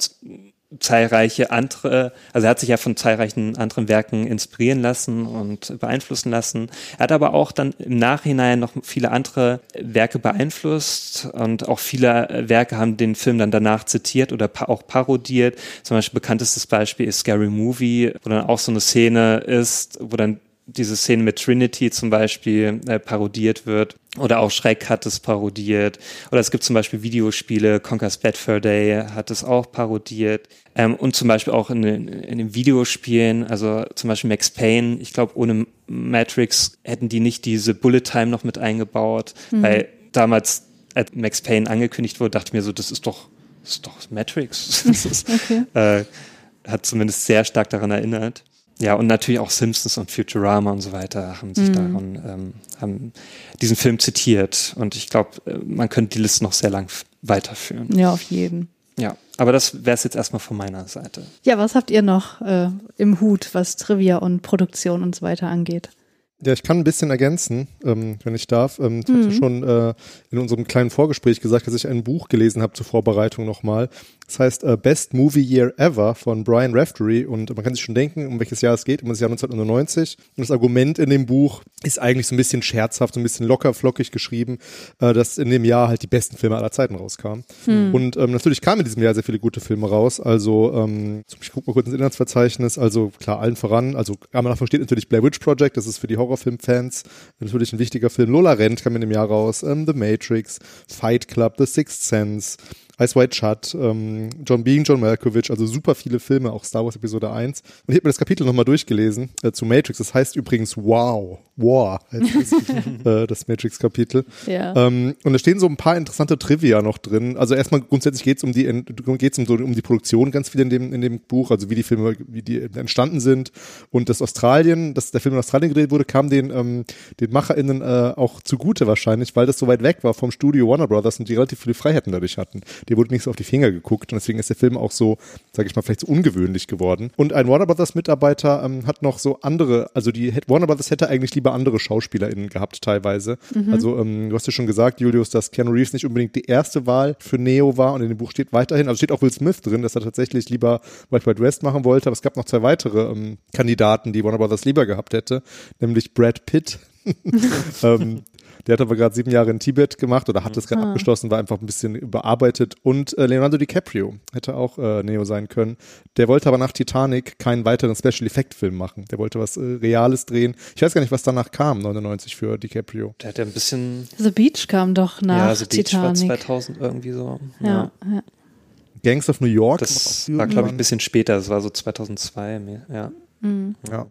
zahlreiche andere, also er hat sich ja von zahlreichen anderen Werken inspirieren lassen und beeinflussen lassen. Er hat aber auch dann im Nachhinein noch viele andere Werke beeinflusst und auch viele Werke haben den Film dann danach zitiert oder auch parodiert. Zum Beispiel bekanntestes Beispiel ist Scary Movie, wo dann auch so eine Szene ist, wo dann diese Szene mit Trinity zum Beispiel äh, parodiert wird. Oder auch Schreck hat es parodiert. Oder es gibt zum Beispiel Videospiele, Conker's Bad Fur Day hat es auch parodiert. Ähm, und zum Beispiel auch in, in den Videospielen, also zum Beispiel Max Payne, ich glaube, ohne Matrix hätten die nicht diese Bullet Time noch mit eingebaut,
Mhm.
weil damals, als Max Payne angekündigt wurde, dachte ich mir so, das ist doch, das ist doch Matrix. Das ist,
Okay.
äh, hat zumindest sehr stark daran erinnert. Ja, und natürlich auch Simpsons und Futurama und so weiter haben sich
Mhm.
daran, ähm, haben diesen Film zitiert. Und ich glaube, äh, man könnte die Liste noch sehr lang weiterführen.
Ja, auf jeden.
Ja, aber das wäre es jetzt erstmal von meiner Seite.
Ja, was habt ihr noch äh, im Hut, was Trivia und Produktion und so weiter angeht?
Ja, ich kann ein bisschen ergänzen, ähm, wenn ich darf. Ähm, ich hatte
Mhm.
schon äh, in unserem kleinen Vorgespräch gesagt, dass ich ein Buch gelesen habe zur Vorbereitung nochmal. Das heißt äh, Best Movie Year Ever von Brian Raftery und man kann sich schon denken, um welches Jahr es geht, um das Jahr 1999. Und das Argument in dem Buch ist eigentlich so ein bisschen scherzhaft, so ein bisschen locker flockig geschrieben, äh, dass in dem Jahr halt die besten Filme aller Zeiten rauskamen.
Hm.
Und ähm, natürlich kamen in diesem Jahr sehr viele gute Filme raus. Also ähm, ich gucke mal kurz ins Inhaltsverzeichnis. Also klar, allen voran. Also am Anfang steht natürlich Blair Witch Project. Das ist für die Horrorfilmfans natürlich ein wichtiger Film. Lola Rent kam in dem Jahr raus. Ähm, The Matrix, Fight Club, The Sixth Sense. Ice White Shut, ähm, John Being, John Malkovich, also super viele Filme, auch Star Wars Episode 1. Und ich habe mir das Kapitel nochmal durchgelesen äh, zu Matrix. Das heißt übrigens Wow, War heißt das, äh, das Matrix-Kapitel.
Ja.
Ähm, und da stehen so ein paar interessante Trivia noch drin. Also erstmal grundsätzlich geht es um die geht's um so um die Produktion ganz viel in dem in dem Buch, also wie die Filme wie die entstanden sind und das Australien, dass der Film in Australien gedreht wurde, kam den ähm, den MacherInnen äh, auch zugute wahrscheinlich, weil das so weit weg war vom Studio Warner Brothers und die relativ viele Freiheiten dadurch hatten. Die wurde nicht so auf die Finger geguckt und deswegen ist der Film auch so, sage ich mal, vielleicht so ungewöhnlich geworden. Und ein Warner Brothers Mitarbeiter ähm, hat noch so andere, also die Warner Brothers hätte eigentlich lieber andere SchauspielerInnen gehabt teilweise.
Mhm.
Also ähm, du hast ja schon gesagt, Julius, dass Keanu Reeves nicht unbedingt die erste Wahl für Neo war und in dem Buch steht weiterhin, also steht auch Will Smith drin, dass er tatsächlich lieber Wild Wild West machen wollte, aber es gab noch zwei weitere ähm, Kandidaten, die Warner Brothers lieber gehabt hätte, nämlich Brad Pitt. ähm, der hat aber gerade sieben Jahre in Tibet gemacht oder hat es gerade
Ah.
abgeschlossen, war einfach ein bisschen überarbeitet. Und äh, Leonardo DiCaprio hätte auch äh, Neo sein können. Der wollte aber nach Titanic keinen weiteren Special Effect Film machen. Der wollte was äh, Reales drehen. Ich weiß gar nicht, was danach kam, 99 für DiCaprio.
Der hat ja ein bisschen,
The Beach kam doch nach
ja, also Beach war
Titanic.
2000 irgendwie so.
ja, ja.
Gangs of New York.
Das war, glaube ich, ein bisschen später. Das war so 2002. mehr, Ja.
Mhm.
Ja.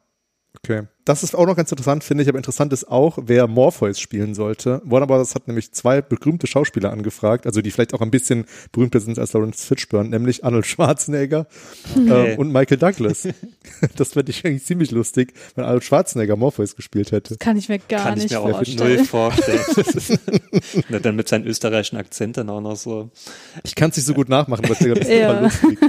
Okay. Das ist auch noch ganz interessant, finde ich, aber interessant ist auch, wer Morpheus spielen sollte. Warner Brothers hat nämlich zwei berühmte Schauspieler angefragt, also die vielleicht auch ein bisschen berühmter sind als Lawrence Fishburne, nämlich Arnold Schwarzenegger
Okay.
ähm, und Michael Douglas. das fände ich eigentlich ziemlich lustig, wenn Arnold Schwarzenegger Morpheus gespielt hätte.
Kann ich mir gar
Kann ich
nicht
mir auch
vorstellen.
null vorstellen. Das Na, dann mit seinem österreichischen Akzent dann auch noch so.
Ich kann es nicht so gut nachmachen, aber das ist
Ja.
lustig.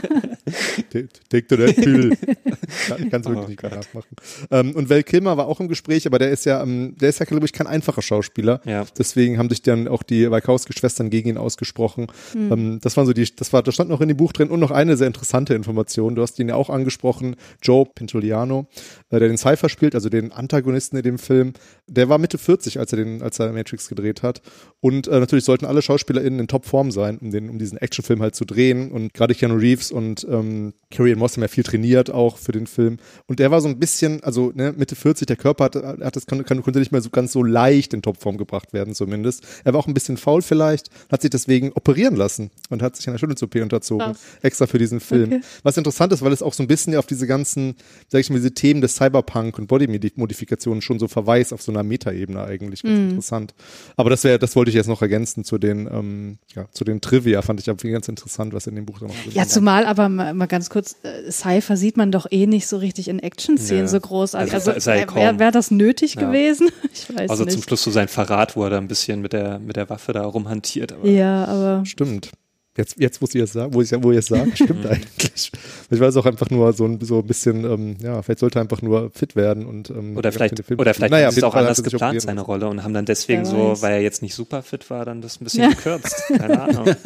Take take the red pill. Ich kann es wirklich
Oh
nicht gut nachmachen. Ähm, und Val Kilmer war auch im Gespräch, aber der ist ja, ähm, der ist ja, glaube ich, kein einfacher Schauspieler.
Ja.
Deswegen haben sich dann auch die Wachowski-Schwestern gegen ihn ausgesprochen. Ähm, das waren so die, das war, das stand noch in dem Buch drin und noch eine sehr interessante Information. Du hast ihn ja auch angesprochen, Joe Pintoliano, äh, der den Cypher spielt, also den Antagonisten in dem Film. Der war Mitte 40, als er den, als er Matrix gedreht hat. Und äh, natürlich sollten alle SchauspielerInnen in Topform sein, um den, um diesen Actionfilm halt zu drehen. Und gerade Keanu Reeves und ähm, Carrie Ann Moss haben ja viel trainiert auch für den Film. Und der war so ein bisschen, also ne, Mitte 40, der Körper hat, hat das konnte nicht mehr so ganz so leicht in Topform gebracht werden, zumindest. Er war auch ein bisschen faul vielleicht, hat sich deswegen operieren lassen und hat sich einer Schönheits-OP unterzogen,
Krass.
extra für diesen Film.
Okay.
Was interessant ist, weil es auch so ein bisschen auf diese ganzen, sag ich mal, diese Themen des Cyberpunk und Body-Modifikationen schon so verweist auf so einer Metaebene eigentlich. Ganz interessant. Aber das wäre, das wollte ich jetzt noch ergänzen zu den, ähm, ja, zu den Trivia, fand ich aber ganz interessant, was in dem Buch da noch
Ja, zumal aber mal, mal ganz kurz, äh, Cypher sieht man doch eh nicht so richtig in Action-Szenen
Ja.
so großartig.
Also,
Also,
sei
wäre
kaum.
wär, wär das nötig
Ja.
gewesen? Ich weiß
Also
nicht.
zum Schluss so sein Verrat, wo er da ein bisschen mit der, mit der Waffe da rumhantiert. Aber
Ja, aber
Stimmt. Jetzt, jetzt wo ihr es sagt, wo ich wo ihr es sagt, stimmt eigentlich. Ich weiß auch einfach nur so ein, so ein bisschen, ähm, ja, vielleicht sollte er einfach nur fit werden und ähm,
Oder vielleicht, oder vielleicht
naja,
sie es auch anders
er
geplant, seine. Rolle, und haben dann deswegen so, weil er jetzt nicht super fit war, dann das ein bisschen
Ja.
gekürzt. Keine Ahnung.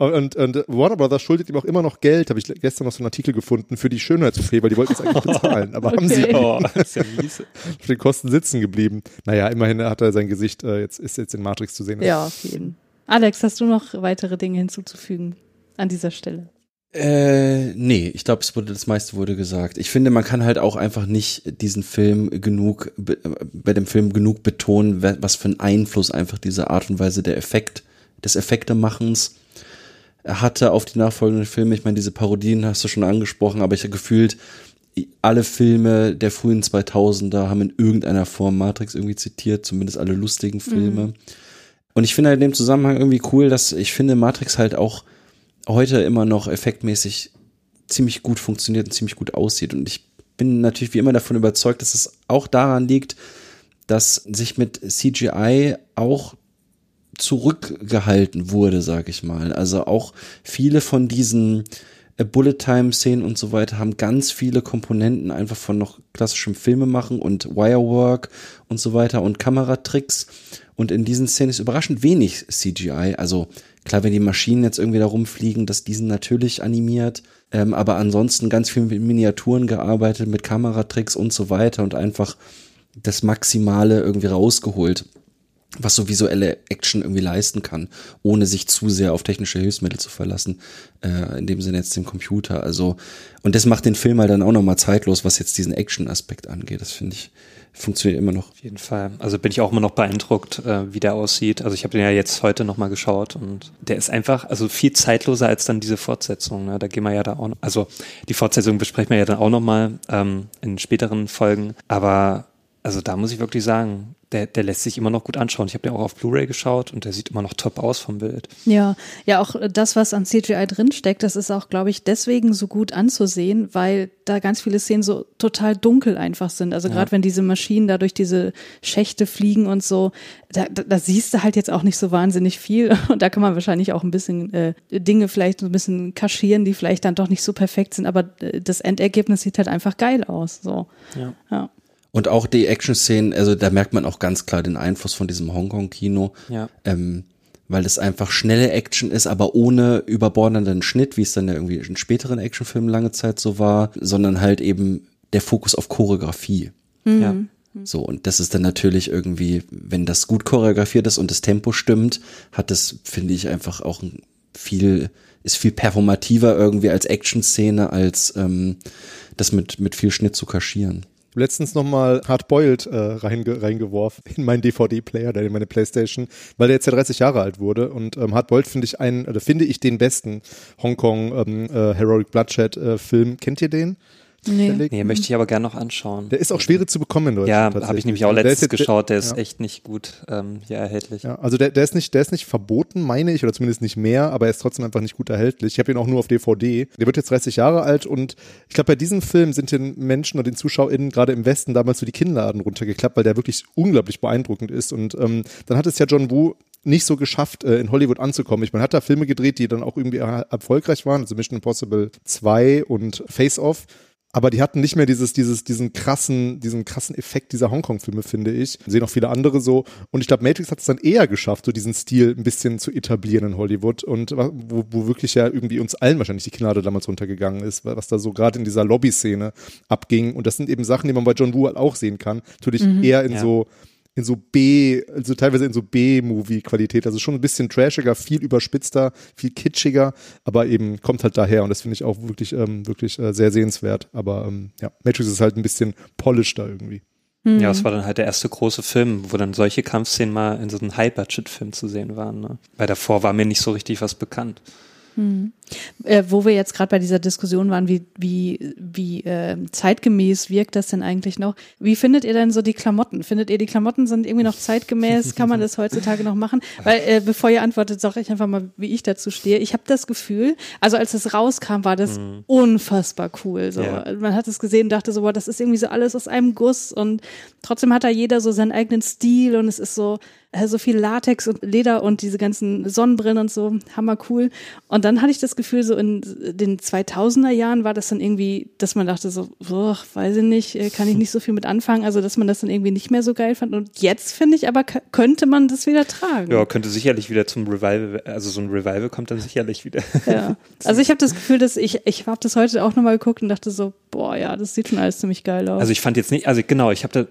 Und, und äh, Warner Brothers schuldet ihm auch immer noch Geld, habe ich gestern noch so einen Artikel gefunden, für die Schönheits-OP, weil die wollten es eigentlich bezahlen, aber haben sie
Okay.
Oh, ist ja mies.
auf den Kosten sitzen geblieben. Naja, immerhin hat er sein Gesicht, äh, jetzt ist jetzt in Matrix zu sehen.
ja, auf jeden. Alex, hast du noch weitere Dinge hinzuzufügen an dieser Stelle?
Äh, nee, ich glaube, es wurde das meiste wurde gesagt. Ich finde, man kann halt auch einfach nicht diesen Film genug be- bei dem Film genug betonen, was für einen Einfluss einfach diese Art und Weise der Effekt des Effektemachens hatte auf die nachfolgenden Filme. Ich meine, diese Parodien hast du schon angesprochen, aber ich habe gefühlt alle Filme der frühen 2000er haben in irgendeiner Form Matrix irgendwie zitiert, zumindest alle lustigen Filme. Und ich finde halt in dem Zusammenhang irgendwie cool, dass ich finde Matrix halt auch heute immer noch effektmäßig ziemlich gut funktioniert und ziemlich gut aussieht. Und ich bin natürlich wie immer davon überzeugt, dass es auch daran liegt, dass sich mit CGI auch zurückgehalten wurde, sag ich mal. Also auch viele von diesen äh, Bullet Time Szenen und so weiter haben ganz viele Komponenten einfach von noch klassischem Filmemachen und Wirework und so weiter und Kameratricks. Und in diesen Szenen ist überraschend wenig CGI. Also klar, wenn die Maschinen jetzt irgendwie da rumfliegen, dass diesen natürlich animiert. Ähm, aber ansonsten ganz viel mit Miniaturen gearbeitet, mit Kameratricks und so weiter und einfach das Maximale irgendwie rausgeholt was so visuelle Action irgendwie leisten kann, ohne sich zu sehr auf technische Hilfsmittel zu verlassen, äh, in dem Sinne jetzt den Computer. Also, und das macht den Film halt dann auch nochmal zeitlos, was jetzt diesen Action-Aspekt angeht. Das finde ich, funktioniert immer noch.
Auf jeden Fall. Also bin ich auch immer noch beeindruckt, äh, wie der aussieht. Also ich habe den ja jetzt heute nochmal geschaut und der ist einfach, also viel zeitloser als dann diese Fortsetzung. Ne? Da gehen wir ja da auch noch, also die Fortsetzung besprechen wir ja dann auch nochmal ähm, in späteren Folgen. Aber also da muss ich wirklich sagen, der, der lässt sich immer noch gut anschauen. Ich habe den auch auf Blu-ray geschaut und der sieht immer noch top aus vom Bild.
Ja, ja, auch das, was an CGI drinsteckt, das ist auch, glaube ich, deswegen so gut anzusehen, weil da ganz viele Szenen so total dunkel einfach sind. Also gerade wenn diese Maschinen da durch diese Schächte fliegen und so, da, da, da siehst du halt jetzt auch nicht so wahnsinnig viel. Und da kann man wahrscheinlich auch ein bisschen äh, Dinge vielleicht so ein bisschen kaschieren, die vielleicht dann doch nicht so perfekt sind. Aber äh, das Endergebnis sieht halt einfach geil aus. So.
Ja.
ja.
Und auch die Action-Szenen, also da merkt man auch ganz klar den Einfluss von diesem Hongkong-Kino.
Ja.
Ähm, weil es einfach schnelle Action ist, aber ohne überbordenden Schnitt, wie es dann ja irgendwie in späteren Actionfilmen lange Zeit so war, sondern halt eben der Fokus auf Choreografie.
Ja.
So, und das ist dann natürlich irgendwie, wenn das gut choreografiert ist und das Tempo stimmt, hat das, finde ich, einfach auch viel, ist viel performativer irgendwie als Action-Szene, als ähm, das mit, mit viel Schnitt zu kaschieren.
Letztens nochmal Hardboiled äh, reinge reingeworfen in meinen DVD-Player, in meine Playstation, weil der jetzt ja 30 Jahre alt wurde. Und ähm, Hardboiled finde ich einen, oder finde ich den besten Hongkong ähm, äh, Heroic Bloodshed äh, Film. Kennt ihr den?
Nee.
Nee, möchte ich aber gerne noch anschauen.
Der ist auch schwerer zu bekommen in Deutschland.
Ja, habe ich nämlich auch
Der
letztens
ist jetzt-
geschaut, der ist
ja.
echt nicht gut ähm, hier erhältlich.
Ja, also der, der ist nicht, der ist nicht verboten, meine ich, oder zumindest nicht mehr, aber er ist trotzdem einfach nicht gut erhältlich. Ich habe ihn auch nur auf DVD. Der wird jetzt 30 Jahre alt und ich glaube, bei diesem Film sind den Menschen und den ZuschauerInnen gerade im Westen damals so die Kinnladen runtergeklappt, weil der wirklich unglaublich beeindruckend ist. Und ähm, dann hat es ja John Woo nicht so geschafft, äh, in Hollywood anzukommen. Ich meine, hat da Filme gedreht, die dann auch irgendwie er- erfolgreich waren, also Mission Impossible 2 und Face Off. Aber die hatten nicht mehr dieses, dieses, diesen krassen, diesen krassen Effekt dieser Hongkong-Filme, finde ich. Sehen auch viele andere so. Und ich glaube, Matrix hat es dann eher geschafft, so diesen Stil ein bisschen zu etablieren in Hollywood. Und wo, wo wirklich ja irgendwie uns allen wahrscheinlich die Kinnlade damals runtergegangen ist, was da so gerade in dieser Lobby-Szene abging. Und das sind eben Sachen, die man bei John Woo halt auch sehen kann. Natürlich eher in
Ja.
so in so B, also teilweise in so B-Movie-Qualität. Also schon ein bisschen trashiger, viel überspitzter, viel kitschiger, aber eben kommt halt daher und das finde ich auch wirklich, ähm, wirklich äh, sehr sehenswert. Aber ähm, ja, Matrix ist halt ein bisschen polisheder irgendwie.
Ja, es war dann halt der erste große Film, wo dann solche Kampfszenen mal in so einem High-Budget-Film zu sehen waren. Ne? Weil davor war mir nicht so richtig was bekannt.
Äh, wo wir jetzt gerade bei dieser Diskussion waren, wie, wie, wie äh, zeitgemäß wirkt das denn eigentlich noch? Wie findet ihr denn so die Klamotten? Findet ihr, die Klamotten sind irgendwie noch zeitgemäß? Kann man das heutzutage noch machen? Weil, äh, bevor ihr antwortet, sage ich einfach mal, wie ich dazu stehe. Ich habe das Gefühl, also als es rauskam, war das unfassbar cool. So.
Ja.
Man hat es gesehen, dachte so, boah, das ist irgendwie so alles aus einem Guss und trotzdem hat da jeder so seinen eigenen Stil und es ist so, äh, so viel Latex und Leder und diese ganzen Sonnenbrillen und so, hammer cool. Und dann hatte ich das Gefühl, so in den 2000er Jahren war das dann irgendwie, dass man dachte so, boah, weiß ich nicht, äh, kann ich nicht so viel mit anfangen, also dass man das dann irgendwie nicht mehr so geil fand. Und jetzt finde ich aber, könnte man das wieder tragen.
Ja, könnte sicherlich wieder zum Revival, also so ein Revival kommt dann sicherlich wieder.
Ja. Also ich habe das Gefühl, dass ich, ich habe das heute auch nochmal geguckt und dachte so, boah, ja, das sieht schon alles ziemlich geil aus.
Also ich fand jetzt nicht, also genau, ich habe da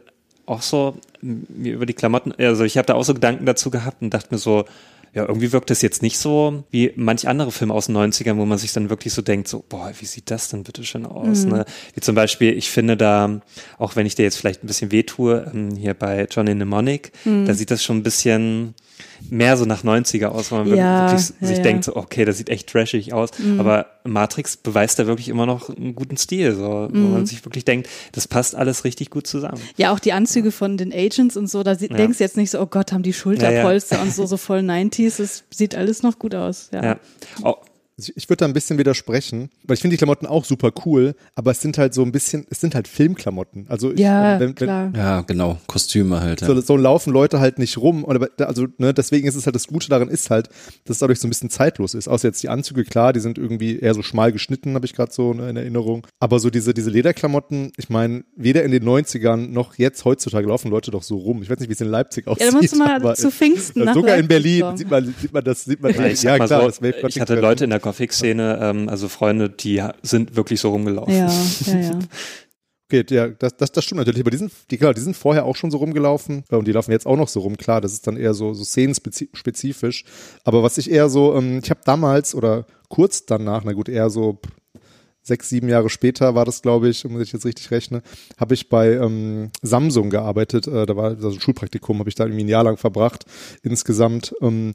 auch so mir über die Klamotten, also ich habe da auch so Gedanken dazu gehabt und dachte mir so, Ja, irgendwie wirkt es jetzt nicht so wie manch andere Filme aus den 90ern, wo man sich dann wirklich so denkt, so, boah, wie sieht das denn bitte schön aus?
Mhm.
Ne? Wie zum Beispiel, ich finde da, auch wenn ich dir jetzt vielleicht ein bisschen wehtue, ähm, hier bei Johnny Mnemonic,
Mhm.
da sieht das schon ein bisschen mehr so nach 90er aus, wo man
Ja,
wirklich
ja,
sich
ja.
denkt, so, okay, das sieht echt trashig aus.
Mhm.
Aber Matrix beweist da wirklich immer noch einen guten Stil, so, wo
Mhm.
man sich wirklich denkt, das passt alles richtig gut zusammen.
Ja, auch die Anzüge von den Agents und so, da denkst du jetzt nicht so, oh Gott, haben die Schulterpolster und so, so voll 90s. Es sieht alles noch gut aus. Ja.
Ja. Au-
Ich, würde da ein bisschen widersprechen, weil ich finde die Klamotten auch super cool, aber es sind halt so ein bisschen, es sind halt Filmklamotten. Also ich,
Ja,
wenn, wenn,
klar.
Ja, genau. Kostüme halt. Ja.
So, so laufen Leute halt nicht rum. Und aber, also, ne, deswegen ist es halt das Gute daran ist halt, dass es dadurch so ein bisschen zeitlos ist. Außer jetzt die Anzüge, klar, die sind irgendwie eher so schmal geschnitten, habe ich gerade so ne, in Erinnerung. Aber so diese, diese Lederklamotten, ich meine, weder in den 90ern noch jetzt heutzutage laufen Leute doch so rum. Ich weiß nicht, wie es in Leipzig aussieht.
Ja, da musst du mal
aber
zu Pfingsten
äh,
nach
Sogar in Berlin sieht man, sieht man das, sieht man
Ja,
ja klar,
so,
das
ich hatte Leute in der Gothic-Szene, ähm, also Freunde, die sind wirklich so rumgelaufen.
Ja, ja, ja.
Okay, ja, das, das, das stimmt natürlich. Aber die sind, die, klar, die sind vorher auch schon so rumgelaufen äh, und die laufen jetzt auch noch so rum. Klar, das ist dann eher so, so szenenspezifisch. Aber was ich eher so, ähm, ich habe damals oder kurz danach, na gut, eher so sechs, sieben Jahre später war das, glaube ich, wenn ich jetzt richtig rechne, habe ich bei ähm, Samsung gearbeitet. Äh, da war also ein Schulpraktikum, habe ich da irgendwie ein Jahr lang verbracht insgesamt. Ähm,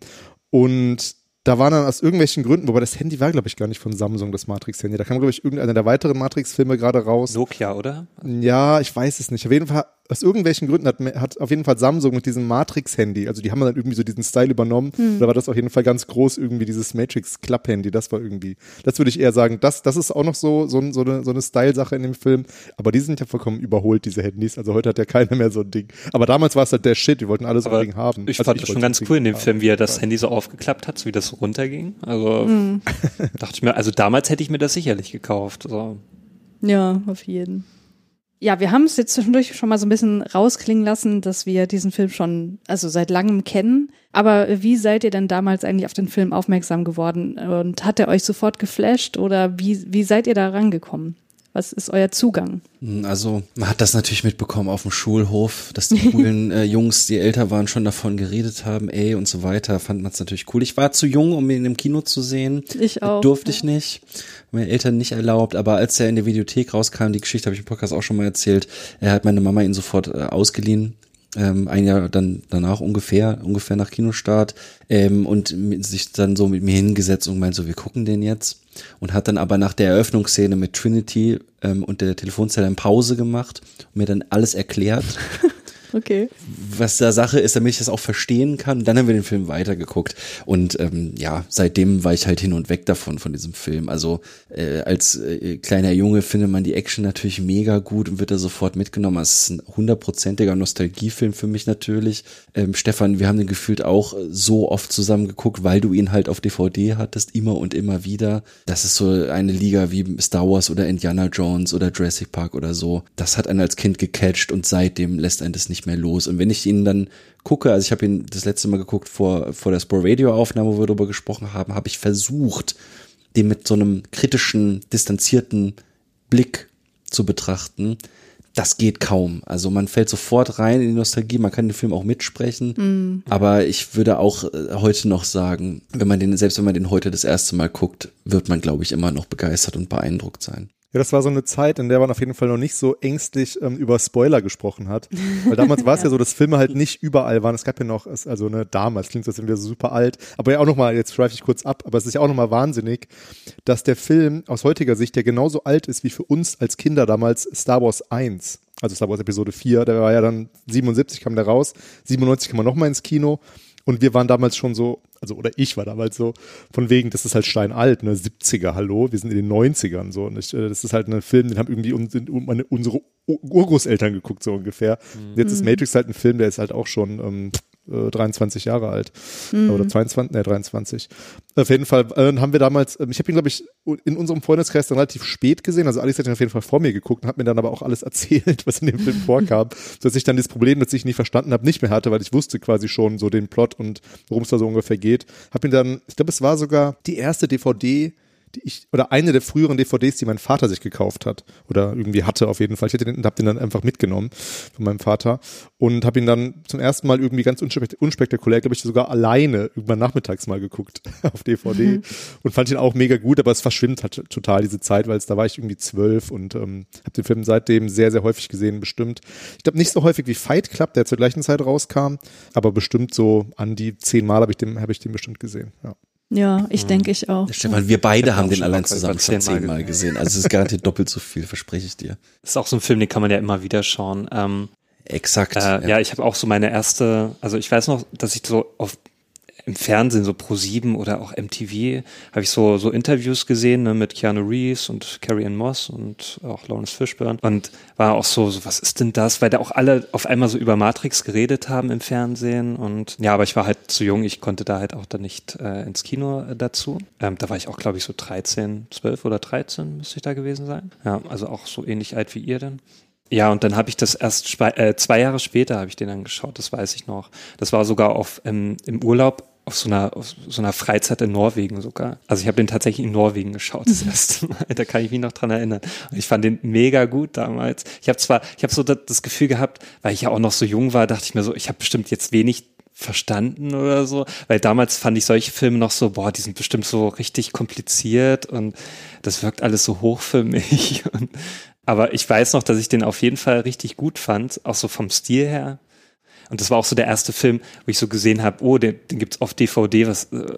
und da waren dann aus irgendwelchen Gründen, wobei das Handy war, glaube ich, gar nicht von Samsung, das Matrix-Handy. Da kam, glaube ich, irgendeiner der weiteren Matrix-Filme gerade raus.
Nokia, oder?
Ja, ich weiß es nicht. Auf jeden Fall, aus irgendwelchen Gründen hat, hat auf jeden Fall Samsung mit diesem Matrix-Handy, also die haben dann irgendwie so diesen Style übernommen.
Hm.
Da war das auf jeden Fall ganz groß, irgendwie dieses Matrix-Club-Handy. Das war irgendwie, das würde ich eher sagen, das, das ist auch noch so, so, so eine, so eine Style-Sache in dem Film. Aber die sind ja vollkommen überholt, diese Handys. Also heute hat ja keiner mehr so ein Ding. Aber damals war es halt der Shit, die wollten alle so ein Ding haben.
Ich
Also
fand das schon ganz cool in dem
haben.
Film, wie er das Handy so aufgeklappt hat, so wie das runterging. Also
Mhm.
dachte ich mir, also damals hätte ich mir das sicherlich gekauft. So.
Ja, auf jeden. Ja, wir haben es jetzt zwischendurch schon mal so ein bisschen rausklingen lassen, dass wir diesen Film schon, also seit langem kennen. Aber wie seid ihr denn damals eigentlich auf den Film aufmerksam geworden? Und hat er euch sofort geflasht oder wie, wie seid ihr da rangekommen? Was ist euer Zugang?
Also man hat das natürlich mitbekommen auf dem Schulhof, dass die coolen äh, Jungs, die älter waren, schon davon geredet haben, ey und so weiter, fand man es natürlich cool. Ich war zu jung, um ihn im Kino zu sehen.
Ich auch,
Durfte ich nicht. Meine Eltern nicht erlaubt, aber als er in der Videothek rauskam, die Geschichte habe ich im Podcast auch schon mal erzählt, er hat meine Mama ihn sofort äh, ausgeliehen. Ähm, ein Jahr dann danach ungefähr, ungefähr nach Kinostart, ähm, und sich dann so mit mir hingesetzt und meint so, wir gucken den jetzt. Und hat dann aber nach der Eröffnungsszene mit Trinity ähm, und der Telefonzelle eine Pause gemacht und mir dann alles erklärt,
Okay.
was da Sache ist, damit ich das auch verstehen kann. Dann haben wir den Film weitergeguckt und ähm, ja, seitdem war ich halt hin und weg davon von diesem Film. Also äh, als äh, kleiner Junge findet man die Action natürlich mega gut und wird da sofort mitgenommen. Es ist ein hundertprozentiger Nostalgiefilm für mich natürlich. Ähm, Stefan, wir haben den gefühlt auch so oft zusammen geguckt, weil du ihn halt auf DVD hattest, immer und immer wieder. Das ist so eine Liga wie Star Wars oder Indiana Jones oder Jurassic Park oder so. Das hat einen als Kind gecatcht und seitdem lässt einen das nicht mehr los. Und wenn ich ihn dann gucke, also ich habe ihn das letzte Mal geguckt vor, vor der Spore Radio Aufnahme, wo wir darüber gesprochen haben, habe ich versucht, den mit so einem kritischen, distanzierten Blick zu betrachten. Das geht kaum. Also man fällt sofort rein in die Nostalgie, man kann den Film auch mitsprechen.
Mhm.
Aber ich würde auch äh, heute noch sagen, wenn man den, selbst wenn man den heute das erste Mal guckt, wird man, glaube ich, immer noch begeistert und beeindruckt sein.
Ja, das war so eine Zeit, in der man auf jeden Fall noch nicht so ängstlich ähm, über Spoiler gesprochen hat. Weil damals war es ja. so, dass Filme halt nicht überall waren. Es gab ja noch, also ne, damals klingt wir so super alt. Aber ja auch nochmal, jetzt schweife ich kurz ab, aber es ist ja auch nochmal wahnsinnig, dass der Film aus heutiger Sicht ja genauso alt ist wie für uns als Kinder damals Star Wars 1. Also Star Wars Episode 4, der war ja dann 77 kam der raus, 97 kam er nochmal ins Kino. Und wir waren damals schon so, also oder ich war damals so, von wegen, das ist halt steinalt, ne, 70er, hallo, wir sind in den 90ern so. Und ich, äh, das ist halt ein Film, den haben irgendwie un, meine, unsere Ur- Urgroßeltern geguckt, so ungefähr. Jetzt ist
Mhm.
Matrix halt ein Film, der ist halt auch schon ähm, äh, 23 Jahre alt.
Mhm.
Oder 22, ne, 23. Auf jeden Fall äh, haben wir damals, ähm, ich habe ihn, glaube ich, in unserem Freundeskreis dann relativ spät gesehen. Also Alice hat ihn auf jeden Fall vor mir geguckt und hat mir dann aber auch alles erzählt, was in dem Film vorkam. Sodass ich dann das Problem, das ich nicht verstanden habe, nicht mehr hatte, weil ich wusste quasi schon so den Plot und worum es da so ungefähr geht. Hab ihn dann, ich glaube, es war sogar die erste DVD, ich, oder eine der früheren DVDs, die mein Vater sich gekauft hat. Oder irgendwie hatte auf jeden Fall. Ich hätte den, hab den dann einfach mitgenommen von meinem Vater. Und habe ihn dann zum ersten Mal irgendwie ganz unspekt unspektakulär, glaube ich, sogar alleine irgendwann nachmittags mal geguckt auf DVD. Mhm. Und fand ihn auch mega gut, aber es verschwimmt halt total diese Zeit, weil es da war ich irgendwie zwölf und ähm, habe den Film seitdem sehr, sehr häufig gesehen, bestimmt. Ich glaube nicht so häufig wie Fight Club, der zur gleichen Zeit rauskam, aber bestimmt so an die zehn Mal habe ich den, habe ich den bestimmt gesehen. Ja.
Ja, ich denke ich auch.
Stefan, wir beide haben den allein zusammen schon zehnmal gesehen. Also es ist garantiert doppelt so viel, verspreche ich dir.
Ist auch so ein Film, den kann man ja immer wieder schauen. Ähm,
Exakt.
Äh, ja. ja, ich habe auch so meine erste, also ich weiß noch, dass ich so auf im Fernsehen, so Pro7 oder auch MTV, habe ich so, so Interviews gesehen ne, mit Keanu Reeves und Carrie Ann Moss und auch Lawrence Fishburne und war auch so, so, was ist denn das? Weil da auch alle auf einmal so über Matrix geredet haben im Fernsehen und ja, aber ich war halt zu jung, ich konnte da halt auch dann nicht äh, ins Kino äh, dazu. Ähm, da war ich auch, glaube ich, so 13, 12 oder 13 müsste ich da gewesen sein. Ja, also auch so ähnlich alt wie ihr denn. Ja, und dann habe ich das erst äh, zwei Jahre später habe ich den dann geschaut, das weiß ich noch. Das war sogar auf ähm, im Urlaub auf so einer auf so einer Freizeit in Norwegen sogar. Also ich habe den tatsächlich in Norwegen geschaut das erste Mal. Da kann ich mich noch dran erinnern. Und ich fand den mega gut damals. Ich habe zwar, ich habe so das Gefühl gehabt, weil ich ja auch noch so jung war, dachte ich mir so, ich habe bestimmt jetzt wenig verstanden oder so, weil damals fand ich solche Filme noch so, boah, die sind bestimmt so richtig kompliziert und das wirkt alles so hoch für mich. Und, aber ich weiß noch, dass ich den auf jeden Fall richtig gut fand, auch so vom Stil her. Und das war auch so der erste Film, wo ich so gesehen habe, oh, den, den gibt's auf DVD, was äh,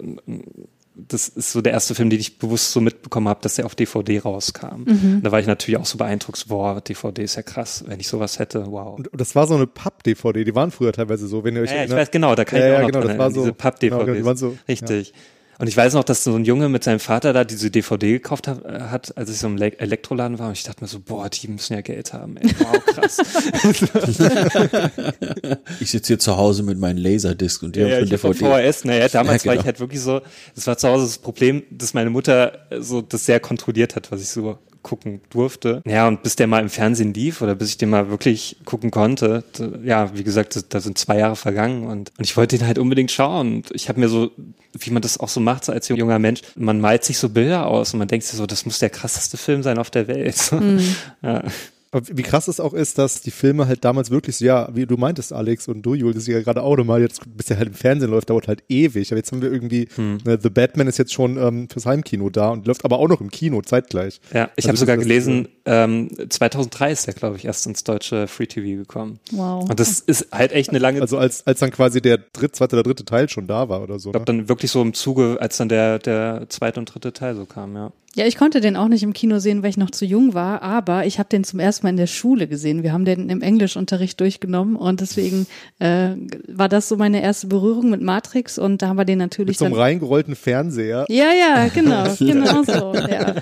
das ist so der erste Film, den ich bewusst so mitbekommen habe, dass der auf DVD rauskam. Mhm. Da war ich natürlich auch so beeindruckt, boah, DVD ist ja krass, wenn ich sowas hätte, wow.
Und das war so eine Papp-DVD, die waren früher teilweise so, wenn ihr euch
ja, erinnert. ich weiß genau, da kann ich ja, auch ja, genau, das war so, diese Papp-DVDs. Genau, so, Richtig. Ja. Und ich weiß noch, dass so ein Junge mit seinem Vater da diese DVD gekauft hat, äh, hat als ich so im Elektroladen war. Und ich dachte mir so, boah, die müssen ja Geld haben. Ey. Wow, krass.
ich sitze hier zu Hause mit meinen Laserdisc und die
ja,
haben schon
DVD. VHS, naja, damals ja, genau. war ich halt wirklich so, das war zu Hause das Problem, dass meine Mutter so das sehr kontrolliert hat, was ich so gucken durfte. Ja, und bis der mal im Fernsehen lief oder bis ich den mal wirklich gucken konnte, ja, wie gesagt, da sind zwei Jahre vergangen und, und ich wollte ihn halt unbedingt schauen. Und ich habe mir so, wie man das auch so macht so als junger Mensch, man malt sich so Bilder aus und man denkt sich so, das muss der krasseste Film sein auf der Welt. Mhm.
ja. Wie krass es auch ist, dass die Filme halt damals wirklich so, ja, wie du meintest, Alex und du, Jul, das ist ja gerade auch nochmal, jetzt bis der halt im Fernsehen läuft, dauert halt ewig. Aber jetzt haben wir irgendwie, hm. ne, The Batman ist jetzt schon ähm, fürs Heimkino da und läuft aber auch noch im Kino zeitgleich.
Ja, ich also habe sogar gelesen, ähm, 2003 ist der, glaube ich, erst ins deutsche Free TV gekommen. Wow. Und das ist halt echt eine lange
Also als, als dann quasi der dritte, zweite oder dritte Teil schon da war oder so.
Ich glaube ne? dann wirklich so im Zuge, als dann der, der zweite und dritte Teil so kam, ja.
Ja, ich konnte den auch nicht im Kino sehen, weil ich noch zu jung war, aber ich habe den zum ersten Mal in der Schule gesehen. Wir haben den im Englischunterricht durchgenommen und deswegen äh, war das so meine erste Berührung mit Matrix und da haben wir den natürlich.
Mit so einem reingerollten Fernseher.
Ja, ja, genau, genau so. Ja.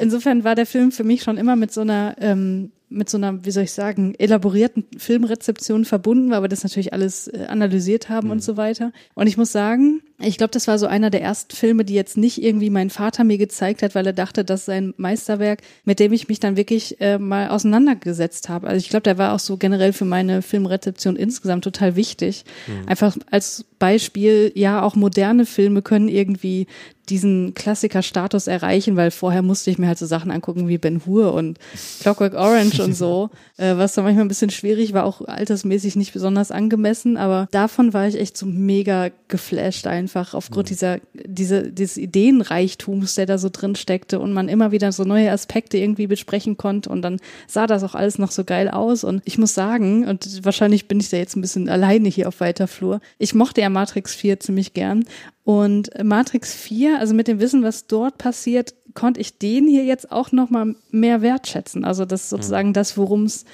Insofern war der Film für mich schon immer mit so einer ähm, mit so einer, wie soll ich sagen, elaborierten Filmrezeption verbunden, weil wir das natürlich alles äh, analysiert haben mhm. und so weiter. Und ich muss sagen, ich glaube, das war so einer der ersten Filme, die jetzt nicht irgendwie mein Vater mir gezeigt hat, weil er dachte, das sei ein Meisterwerk, mit dem ich mich dann wirklich äh, mal auseinandergesetzt habe. Also ich glaube, der war auch so generell für meine Filmrezeption insgesamt total wichtig. Mhm. Einfach als Beispiel, ja, auch moderne Filme können irgendwie diesen Klassiker-Status erreichen, weil vorher musste ich mir halt so Sachen angucken wie Ben Hur und Clockwork Orange und so, äh, was da manchmal ein bisschen schwierig war, auch altersmäßig nicht besonders angemessen, aber davon war ich echt so mega geflasht einfach aufgrund mhm. dieser, diese, dieses Ideenreichtums, der da so drin steckte und man immer wieder so neue Aspekte irgendwie besprechen konnte und dann sah das auch alles noch so geil aus und ich muss sagen, und wahrscheinlich bin ich da jetzt ein bisschen alleine hier auf weiter Flur, ich mochte ja Matrix 4 ziemlich gern und Matrix 4, also mit dem Wissen, was dort passiert, konnte ich den hier jetzt auch noch mal mehr wertschätzen. Also das ist sozusagen mhm. das, worum es,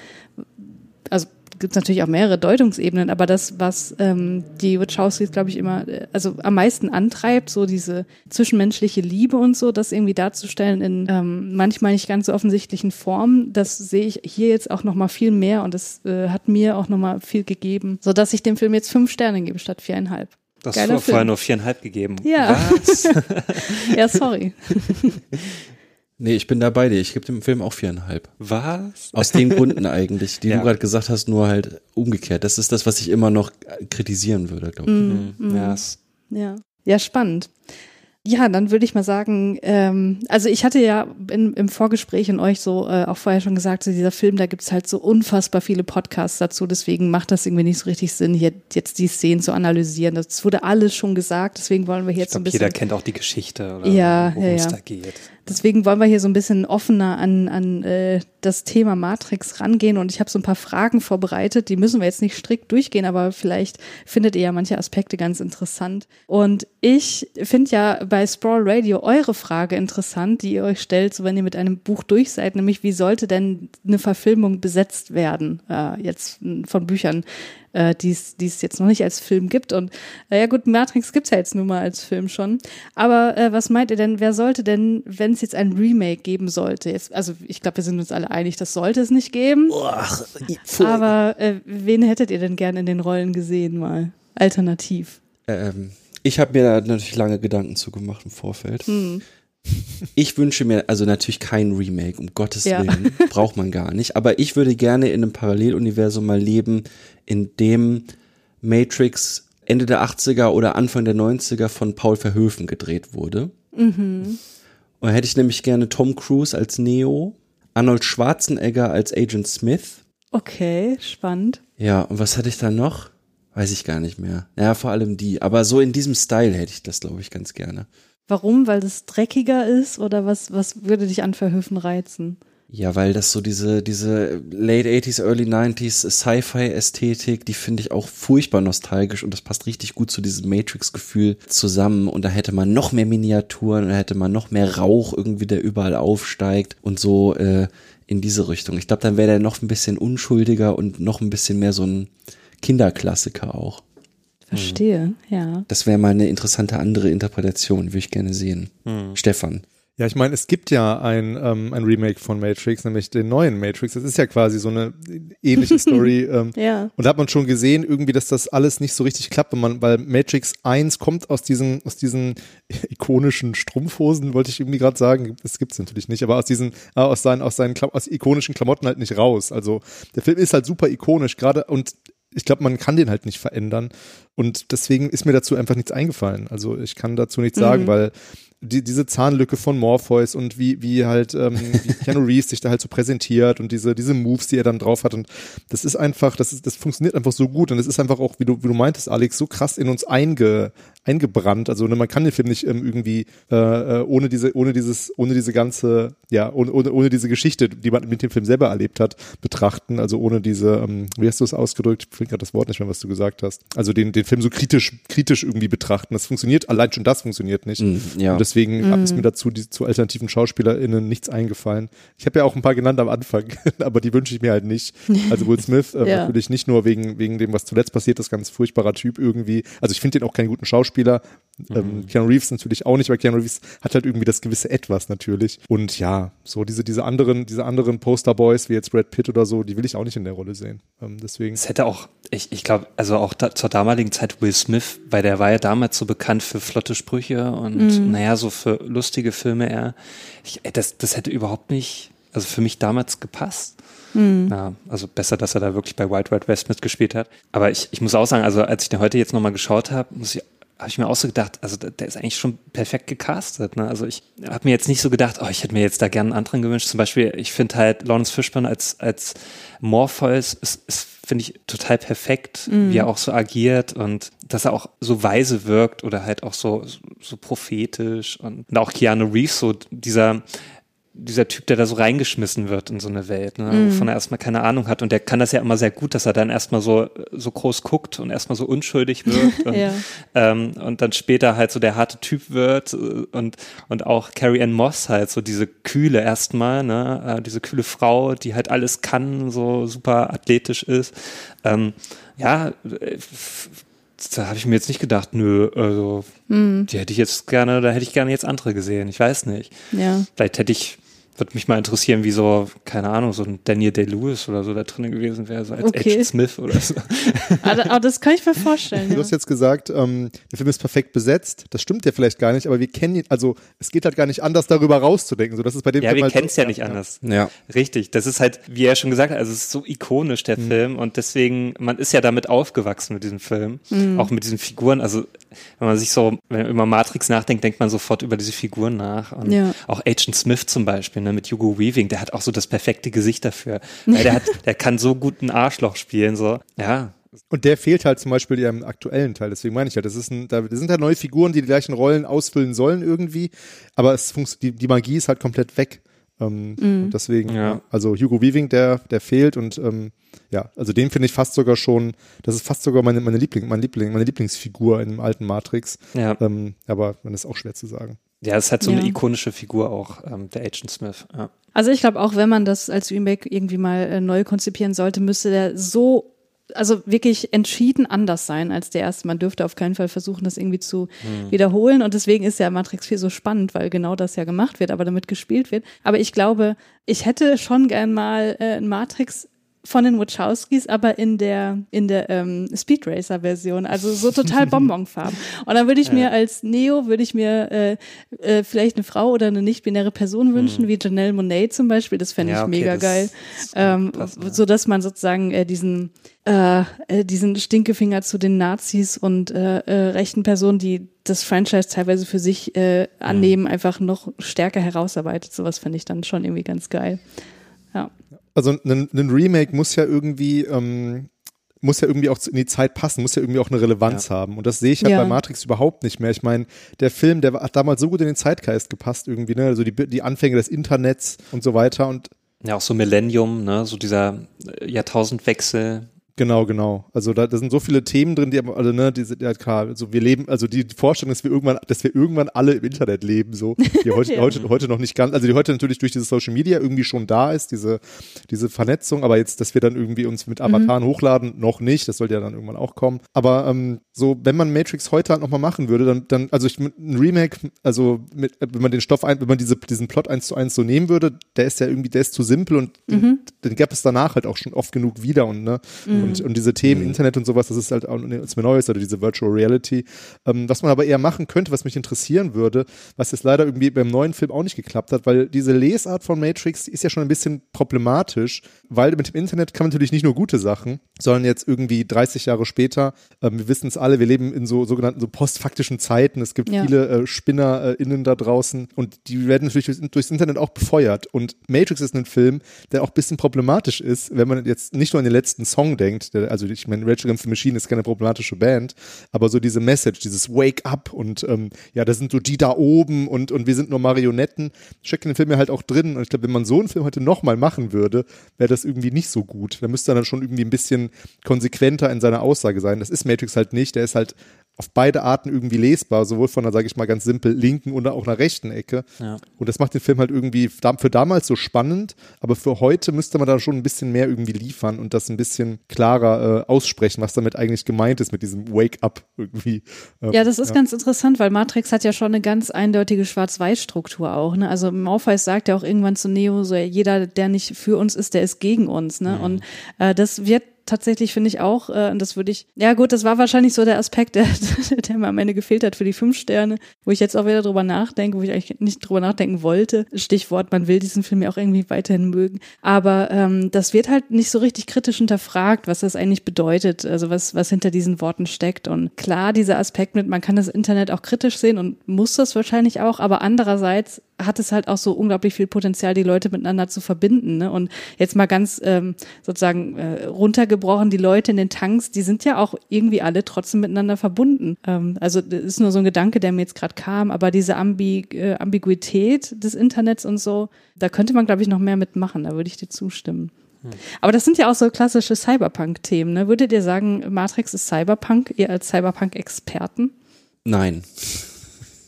also gibt es natürlich auch mehrere Deutungsebenen, aber das, was ähm, die Wachowskis, glaube ich, immer, also am meisten antreibt, so diese zwischenmenschliche Liebe und so, das irgendwie darzustellen in ähm, manchmal nicht ganz so offensichtlichen Formen, das sehe ich hier jetzt auch noch mal viel mehr und das äh, hat mir auch noch mal viel gegeben, so dass ich dem Film jetzt fünf Sterne gebe statt viereinhalb.
Das hast vorher nur viereinhalb gegeben.
Ja. Ja, sorry.
Nee, ich bin da bei dir. Ich gebe dem Film auch viereinhalb.
Was?
Aus den Gründen eigentlich, die ja. du gerade gesagt hast, nur halt umgekehrt. Das ist das, was ich immer noch kritisieren würde, glaube ich.
Mm, mm. Ja. ja. Ja, spannend. ja, dann würde ich mal sagen, ähm, also ich hatte ja in, im Vorgespräch und euch so äh, auch vorher schon gesagt, so dieser Film, da gibt's halt so unfassbar viele Podcasts dazu, deswegen macht das irgendwie nicht so richtig Sinn, hier jetzt die Szenen zu analysieren. Das wurde alles schon gesagt, deswegen wollen wir jetzt
Ich
so ein
glaube,
bisschen.
jeder kennt auch die Geschichte oder
Ja,
worum
ja,
es
ja.
da geht.
Deswegen wollen wir hier so ein bisschen offener an, an äh, das Thema Matrix rangehen. Und ich habe so ein paar Fragen vorbereitet, die müssen wir jetzt nicht strikt durchgehen, aber vielleicht findet ihr ja manche Aspekte ganz interessant. Und ich finde ja bei Sprawl Radio eure Frage interessant, die ihr euch stellt, so wenn ihr mit einem Buch durch seid, nämlich wie sollte denn eine Verfilmung besetzt werden, äh, jetzt mh, von Büchern äh, die es es jetzt noch nicht als Film gibt. Und äh, ja gut, Matrix gibt's ja jetzt nun mal als Film schon. Aber äh, was meint ihr denn, wer sollte denn, wenn es jetzt ein Remake geben sollte, jetzt, also ich glaube, wir sind uns alle einig, das sollte es nicht geben. Aber äh, wen hättet ihr denn gern in den Rollen gesehen mal? Alternativ.
Ähm, ich habe mir da natürlich lange Gedanken zu gemacht im Vorfeld.
Hm.
Ich wünsche mir also natürlich kein Remake, um Gottes
Ja.
Willen, braucht man gar nicht. Aber ich würde gerne in einem Paralleluniversum mal leben, in dem Matrix Ende der 80er oder Anfang der 90er von Paul Verhoeven gedreht wurde.
Mhm.
Und hätte ich nämlich gerne Tom Cruise als Neo, Arnold Schwarzenegger als Agent Smith.
Okay, spannend.
Ja, und was hatte ich da noch? Weiß ich gar nicht mehr. Ja, vor allem die. Aber so in diesem Style hätte ich das, glaube ich, ganz gerne.
Warum? Weil das dreckiger ist oder was, was würde dich an Verhöfen reizen?
Ja, weil das so diese, diese Late 80s, Early 90s Sci-Fi-Ästhetik, die finde ich auch furchtbar nostalgisch und das passt richtig gut zu diesem Matrix-Gefühl zusammen. Und da hätte man noch mehr Miniaturen, und da hätte man noch mehr Rauch irgendwie, der überall aufsteigt und so äh, in diese Richtung. Ich glaube, dann wäre der noch ein bisschen unschuldiger und noch ein bisschen mehr so ein Kinderklassiker auch.
Verstehe, ja.
Das wäre mal eine interessante andere Interpretation, würde ich gerne sehen. Stefan.
Ja, ich meine, es gibt ja ein, ähm, ein Remake von Matrix, nämlich den neuen Matrix. Das ist ja quasi so eine ähnliche Story. ähm,
Ja.
Und da hat man schon gesehen, irgendwie, dass das alles nicht so richtig klappt, wenn man, weil Matrix 1 kommt aus diesen, aus diesen ikonischen Strumpfhosen, wollte ich irgendwie gerade sagen. Das gibt's natürlich nicht, aber aus diesen, äh, aus seinen, aus seinen Klam aus ikonischen Klamotten halt nicht raus. Also der Film ist halt super ikonisch, gerade und ich glaube, man kann den halt nicht verändern. Und deswegen ist mir dazu einfach nichts eingefallen. Also ich kann dazu nichts sagen,
Mhm.
weil die, diese Zahnlücke von Morpheus und wie, wie halt ähm, wie Keanu Reeves sich da halt so präsentiert und diese, diese Moves, die er dann drauf hat. Und das ist einfach, das, ist, das funktioniert einfach so gut. Und es ist einfach auch, wie du, wie du meintest, Alex, so krass in uns einge, eingebrannt. Also ne, man kann den Film nicht ähm, irgendwie äh, äh, ohne diese, ohne dieses, ohne diese ganze, ja, ohne, ohne, ohne diese Geschichte, die man mit dem Film selber erlebt hat, betrachten. Also ohne diese, ähm, wie hast du es ausgedrückt? Ich finde gerade das Wort nicht mehr, was du gesagt hast. Also den, den Film so kritisch, kritisch irgendwie betrachten. Das funktioniert, allein schon das funktioniert nicht.
Mm, ja.
Und deswegen ist mir dazu die, zu alternativen SchauspielerInnen nichts eingefallen. Ich habe ja auch ein paar genannt am Anfang, aber die wünsche ich mir halt nicht. Also Will Smith äh,
Ja.
natürlich nicht nur wegen, wegen dem, was zuletzt passiert ist, ganz furchtbarer Typ irgendwie. Also ich finde den auch keinen guten Schauspieler. Ähm, Keanu Reeves natürlich auch nicht, weil Keanu Reeves hat halt irgendwie das gewisse Etwas natürlich. Und ja, so diese, diese anderen, diese anderen Posterboys wie jetzt Brad Pitt oder so, die will ich auch nicht in der Rolle sehen. Ähm, deswegen.
Es hätte auch, ich, ich glaube, also auch da, zur damaligen Zeit Will Smith, weil der war ja damals so bekannt für flotte Sprüche und naja, so für lustige Filme eher. Ich, das, das hätte überhaupt nicht, also für mich damals gepasst. Ja, also besser, dass er da wirklich bei Wild Wild West mitgespielt hat. Aber ich, ich muss auch sagen, also als ich den heute jetzt nochmal geschaut habe, muss ich habe ich mir auch so gedacht, also der ist eigentlich schon perfekt gecastet. Ne? Also ich habe mir jetzt nicht so gedacht, oh, ich hätte mir jetzt da gerne einen anderen gewünscht. Zum Beispiel, ich finde halt Lawrence Fishburne als, als Morpheus ist, ist finde ich, total perfekt, wie er auch so agiert und dass er auch so weise wirkt oder halt auch so, so prophetisch und, und auch Keanu Reeves, so dieser, dieser Typ, der da so reingeschmissen wird in so eine Welt, ne, wovon er erstmal keine Ahnung hat. Und der kann das ja immer sehr gut, dass er dann erstmal so, so groß guckt und erstmal so unschuldig wirkt und,
Ja.
ähm, und dann später halt so der harte Typ wird äh, und, und auch Carrie Ann Moss halt so diese kühle erstmal, ne, äh, diese kühle Frau, die halt alles kann, so super athletisch ist. Ähm, ja, äh, da habe ich mir jetzt nicht gedacht, nö, also die hätte ich jetzt gerne, da hätte ich gerne jetzt andere gesehen. Ich weiß nicht.
Ja.
Vielleicht hätte ich, Würde mich mal interessieren, wie so, keine Ahnung, so ein Daniel Day-Lewis oder so da drin gewesen wäre, so als
Okay.
Agent Smith oder so.
aber, aber das kann ich mir vorstellen.
Du
Ja.
hast jetzt gesagt, ähm, der Film ist perfekt besetzt. Das stimmt ja vielleicht gar nicht, aber wir kennen ihn, also es geht halt gar nicht anders, darüber rauszudenken. So, das ist bei dem
Ja,
Film
wir
halt
kennen es ja nicht anders.
Ja.
Richtig, das ist halt, wie er schon gesagt hat, also es ist so ikonisch, der Film, und deswegen, man ist ja damit aufgewachsen mit diesem Film, auch mit diesen Figuren, also wenn man sich so, wenn man über Matrix nachdenkt, denkt man sofort über diese Figuren nach. Und
Ja.
auch Agent Smith zum Beispiel, ne, mit Hugo Weaving, der hat auch so das perfekte Gesicht dafür. Weil der hat, der kann so gut ein Arschloch spielen, so. Ja.
Und der fehlt halt zum Beispiel im aktuellen Teil. Deswegen meine ich ja, das ist ein, da das sind halt neue Figuren, die die gleichen Rollen ausfüllen sollen irgendwie, aber es funkt, die, die Magie ist halt komplett weg. Ähm, und deswegen,
Ja.
also Hugo Weaving, der, der fehlt und ähm, ja, also den finde ich fast sogar schon, das ist fast sogar meine, meine Liebling, mein Liebling, meine Lieblingsfigur in dem alten Matrix.
Ja.
Ähm, aber man ist auch schwer zu sagen.
Ja, ist halt so
Ja.
eine ikonische Figur auch, ähm, der Agent Smith. Ja.
Also ich glaube auch, wenn man das als Remake irgendwie mal äh, neu konzipieren sollte, müsste der so, also wirklich entschieden anders sein als der erste. Man dürfte auf keinen Fall versuchen, das irgendwie zu wiederholen. Und deswegen ist ja Matrix 4 so spannend, weil genau das ja gemacht wird, aber damit gespielt wird. Aber ich glaube, ich hätte schon gern mal äh, ein Matrix von den Wachowskis, aber in der in der ähm, Speed Racer Version, also so total Bonbonfarben. Und dann würde ich mir als Neo würde ich mir äh, äh, vielleicht eine Frau oder eine nicht-binäre Person wünschen, wie Janelle Monet zum Beispiel. Das fände
Ja,
ich
okay,
mega geil, ähm,
passt, ja.
so dass man sozusagen äh, diesen äh, äh, diesen Stinkefinger zu den Nazis und äh, äh, rechten Personen, die das Franchise teilweise für sich äh, annehmen, einfach noch stärker herausarbeitet. Sowas fände ich dann schon irgendwie ganz geil. Ja.
Also ein, ein Remake muss ja irgendwie, ähm, muss ja irgendwie auch in die Zeit passen, muss ja irgendwie auch eine Relevanz haben. Und das sehe ich halt
Ja.
bei Matrix überhaupt nicht mehr. Ich meine, der Film, der hat damals so gut in den Zeitgeist gepasst irgendwie, ne? Also die, die Anfänge des Internets und so weiter. Und
Ja, auch so Millennium, ne, so dieser Jahrtausendwechsel.
Genau, genau. Also da, da sind so viele Themen drin, die aber alle, ne, die sind ja klar, also wir leben, also die Vorstellung, dass wir irgendwann, dass wir irgendwann alle im Internet leben, so, die heute,
Ja.
heute, heute noch nicht ganz, also die heute natürlich durch diese Social Media irgendwie schon da ist, diese, diese Vernetzung, aber jetzt, dass wir dann irgendwie uns mit Avataren hochladen, noch nicht, das sollte ja dann irgendwann auch kommen. Aber ähm, so, wenn man Matrix heute halt nochmal machen würde, dann, dann, also ich, ein Remake, also mit, wenn man den Stoff ein, wenn man diese, diesen Plot eins zu eins so nehmen würde, der ist ja irgendwie, der ist zu simpel und den, den gab es danach halt auch schon oft genug wieder und ne, und, und diese Themen, Internet und sowas, das ist halt auch nichts mehr Neues, oder diese Virtual Reality. Ähm, was man aber eher machen könnte, was mich interessieren würde, was jetzt leider irgendwie beim neuen Film auch nicht geklappt hat, weil diese Lesart von Matrix die ist ja schon ein bisschen problematisch, weil mit dem Internet kann man natürlich nicht nur gute Sachen, sondern jetzt irgendwie 30 Jahre später, ähm, wir wissen es alle, wir leben in so sogenannten so postfaktischen Zeiten. Es gibt
Ja.
viele äh, SpinnerInnen da draußen und die werden natürlich durchs, durchs Internet auch befeuert. Und Matrix ist ein Film, der auch ein bisschen problematisch ist, wenn man jetzt nicht nur an den letzten Song denkt, der, also ich meine, Rage Against the Machine ist keine problematische Band, aber so diese Message, dieses Wake up und ähm, ja, da sind so die da oben und, und wir sind nur Marionetten, steckt in dem Film ja halt auch drin. Und ich glaube, wenn man so einen Film heute nochmal machen würde, wäre das irgendwie nicht so gut. Da müsste er dann schon irgendwie ein bisschen konsequenter in seiner Aussage sein. Das ist Matrix halt nicht, der ist halt auf beide Arten irgendwie lesbar, sowohl von der, sage ich mal, ganz simpel linken oder auch einer rechten Ecke.
Ja.
Und das macht den Film halt irgendwie für damals so spannend, aber für heute müsste man da schon ein bisschen mehr irgendwie liefern und das ein bisschen klarer äh, aussprechen, was damit eigentlich gemeint ist mit diesem Wake-up irgendwie. Ähm,
Ja, das ist ganz interessant, weil Matrix hat ja schon eine ganz eindeutige Schwarz-Weiß-Struktur auch. Ne? Also Morpheus sagt ja auch irgendwann zu Neo, so jeder, der nicht für uns ist, der ist gegen uns. Ne? Und äh, das wird tatsächlich, finde ich auch, äh, und das würde ich, ja gut, das war wahrscheinlich so der Aspekt, der, der mir am Ende gefehlt hat für die fünf Sterne, wo ich jetzt auch wieder drüber nachdenke, wo ich eigentlich nicht drüber nachdenken wollte. Stichwort, man will diesen Film ja auch irgendwie weiterhin mögen. Aber ähm, das wird halt nicht so richtig kritisch hinterfragt, was das eigentlich bedeutet, also was, was hinter diesen Worten steckt. Und klar, dieser Aspekt mit, man kann das Internet auch kritisch sehen und muss das wahrscheinlich auch, aber andererseits hat es halt auch so unglaublich viel Potenzial, die Leute miteinander zu verbinden. Ne? Und jetzt mal ganz ähm, sozusagen äh, runtergebrochen, die Leute in den Tanks, die sind ja auch irgendwie alle trotzdem miteinander verbunden. Ähm, also das ist nur so ein Gedanke, der mir jetzt gerade kam, aber diese Ambi äh, Ambiguität des Internets und so, da könnte man, glaube ich, noch mehr mitmachen, da würde ich dir zustimmen. Aber das sind ja auch so klassische Cyberpunk-Themen. Ne? Würdet ihr sagen, Matrix ist Cyberpunk, ihr als Cyberpunk-Experten?
Nein.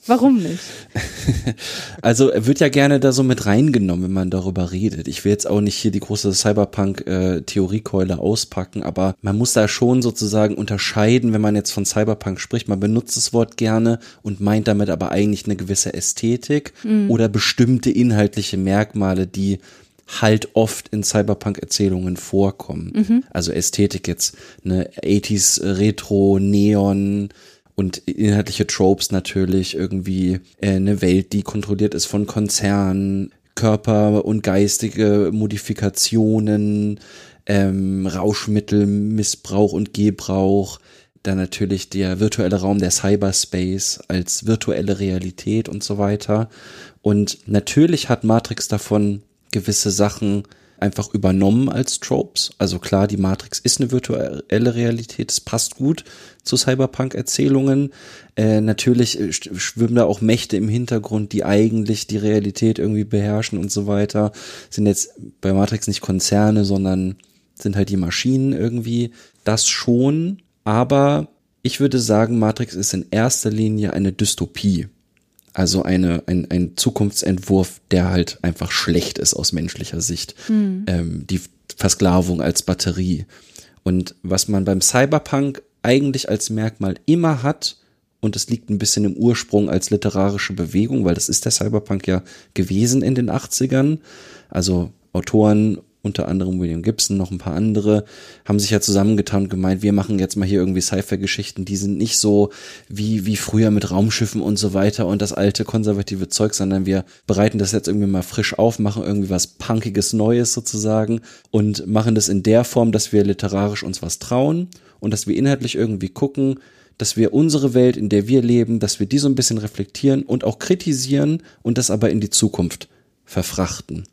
Warum nicht?
Also wird ja gerne da so mit reingenommen, wenn man darüber redet. Ich will jetzt auch nicht hier die große Cyberpunk-Theoriekeule auspacken, aber man muss da schon sozusagen unterscheiden, wenn man jetzt von Cyberpunk spricht. Man benutzt das Wort gerne und meint damit aber eigentlich eine gewisse Ästhetik oder bestimmte inhaltliche Merkmale, die halt oft in Cyberpunk-Erzählungen vorkommen. Also Ästhetik jetzt, ne, 80s Retro, Neon, und inhaltliche Tropes natürlich irgendwie äh, eine Welt, die kontrolliert ist von Konzernen, Körper und geistige Modifikationen, ähm, Rauschmittelmissbrauch und Gebrauch, dann natürlich der virtuelle Raum der Cyberspace als virtuelle Realität und so weiter. Und natürlich hat Matrix davon gewisse Sachen einfach übernommen als Tropes. Also klar, die Matrix ist eine virtuelle Realität, es passt gut zu Cyberpunk-Erzählungen. Äh, natürlich äh, schwimmen da auch Mächte im Hintergrund, die eigentlich die Realität irgendwie beherrschen und so weiter. Sind jetzt bei Matrix nicht Konzerne, sondern sind halt die Maschinen irgendwie. Das schon, aber ich würde sagen, Matrix ist in erster Linie eine Dystopie. Also eine, ein, ein Zukunftsentwurf, der halt einfach schlecht ist aus menschlicher Sicht. Ähm, die Versklavung als Batterie. Und was man beim Cyberpunk eigentlich als Merkmal immer hat, und es liegt ein bisschen im Ursprung als literarische Bewegung, weil das ist der Cyberpunk ja gewesen in den 80ern. Also Autoren, unter anderem William Gibson, noch ein paar andere, haben sich ja zusammengetan und gemeint, wir machen jetzt mal hier irgendwie Sci-Fi-Geschichten, die sind nicht so wie, wie früher mit Raumschiffen und so weiter und das alte konservative Zeug, sondern wir bereiten das jetzt irgendwie mal frisch auf, machen irgendwie was Punkiges Neues sozusagen und machen das in der Form, dass wir literarisch uns was trauen und dass wir inhaltlich irgendwie gucken, dass wir unsere Welt, in der wir leben, dass wir die so ein bisschen reflektieren und auch kritisieren und das aber in die Zukunft verfrachten.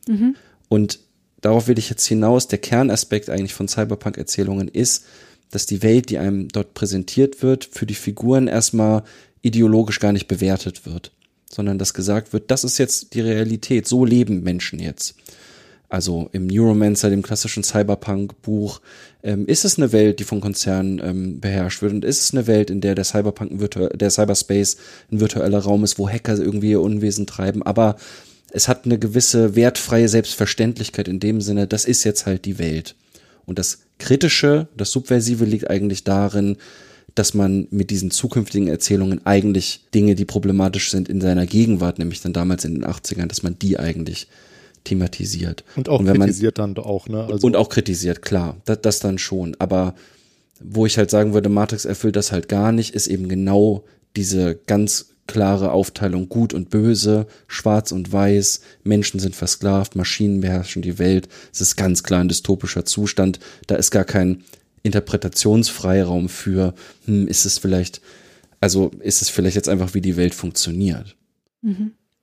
Und darauf will ich jetzt hinaus, der Kernaspekt eigentlich von Cyberpunk-Erzählungen ist, dass die Welt, die einem dort präsentiert wird, für die Figuren erstmal ideologisch gar nicht bewertet wird, sondern dass gesagt wird, das ist jetzt die Realität, so leben Menschen jetzt. Also im Neuromancer, dem klassischen Cyberpunk-Buch, ähm, ist es eine Welt, die von Konzernen ähm, beherrscht wird? Und ist es eine Welt, in der der Cyberpunk, der Cyberspace ein virtueller Raum ist, wo Hacker irgendwie ihr Unwesen treiben, aber es hat eine gewisse wertfreie Selbstverständlichkeit in dem Sinne, das ist jetzt halt die Welt. Und das Kritische, das Subversive liegt eigentlich darin, dass man mit diesen zukünftigen Erzählungen eigentlich Dinge, die problematisch sind in seiner Gegenwart, nämlich dann damals in den 80ern, dass man die eigentlich thematisiert.
Und auch
man,
kritisiert dann auch, ne? Also,
und auch kritisiert, klar, das, das dann schon. Aber wo ich halt sagen würde, Matrix erfüllt das halt gar nicht, ist eben genau diese ganz klare Aufteilung gut und böse, schwarz und weiß, Menschen sind versklavt, Maschinen beherrschen die Welt. Es ist ganz klar ein dystopischer Zustand. Da ist gar kein Interpretationsfreiraum für, hm, ist es vielleicht, also ist es vielleicht jetzt einfach, wie die Welt funktioniert.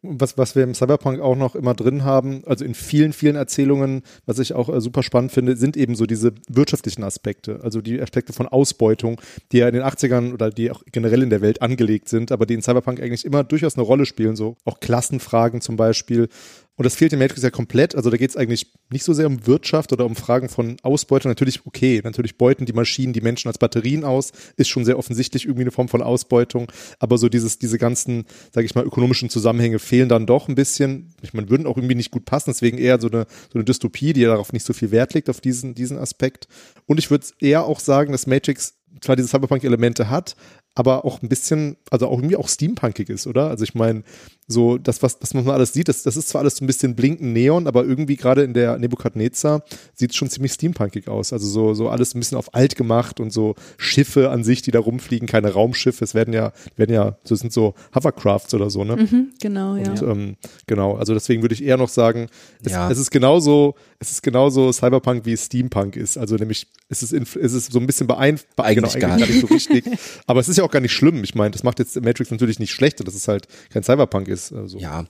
Was, was wir im Cyberpunk auch noch immer drin haben, also in vielen, vielen Erzählungen, was ich auch äh, super spannend finde, sind eben so diese wirtschaftlichen Aspekte, also die Aspekte von Ausbeutung, die ja in den 80ern oder die auch generell in der Welt angelegt sind, aber die in Cyberpunk eigentlich immer durchaus eine Rolle spielen, so auch Klassenfragen zum Beispiel. Und das fehlt in Matrix ja komplett. Also da geht es eigentlich nicht so sehr um Wirtschaft oder um Fragen von Ausbeutung. Natürlich, okay, natürlich beuten die Maschinen die Menschen als Batterien aus, ist schon sehr offensichtlich irgendwie eine Form von Ausbeutung. Aber so dieses, diese ganzen, sage ich mal, ökonomischen Zusammenhänge fehlen dann doch ein bisschen. Ich meine, würden auch irgendwie nicht gut passen. Deswegen eher so eine, so eine Dystopie, die ja darauf nicht so viel Wert legt, auf diesen, diesen Aspekt. Und ich würde eher auch sagen, dass Matrix zwar diese Cyberpunk-Elemente hat, aber auch ein bisschen, also auch irgendwie auch steampunkig ist, oder? Also ich meine, so das, was, das man mal alles sieht, das, das ist zwar alles so ein bisschen blinkend Neon, aber irgendwie gerade in der Nebukadnezar sieht es schon ziemlich steampunkig aus. Also so, so alles ein bisschen auf alt gemacht und so Schiffe an sich, die da rumfliegen, keine Raumschiffe. Es werden ja, werden ja, so sind so Hovercrafts oder so, ne?
Mhm, genau, ja.
Und ähm, genau, also deswegen würde ich eher noch sagen, es,
Ja.
es ist genauso, es ist genauso Cyberpunk wie Steampunk ist. Also nämlich, es ist, es ist so ein bisschen beeinflusst,
Eigentlich gar
nicht so richtig. Aber es ist ja auch gar nicht schlimm. Ich meine, das macht jetzt Matrix natürlich nicht schlechter, dass es halt kein Cyberpunk ist. Also.
Ja.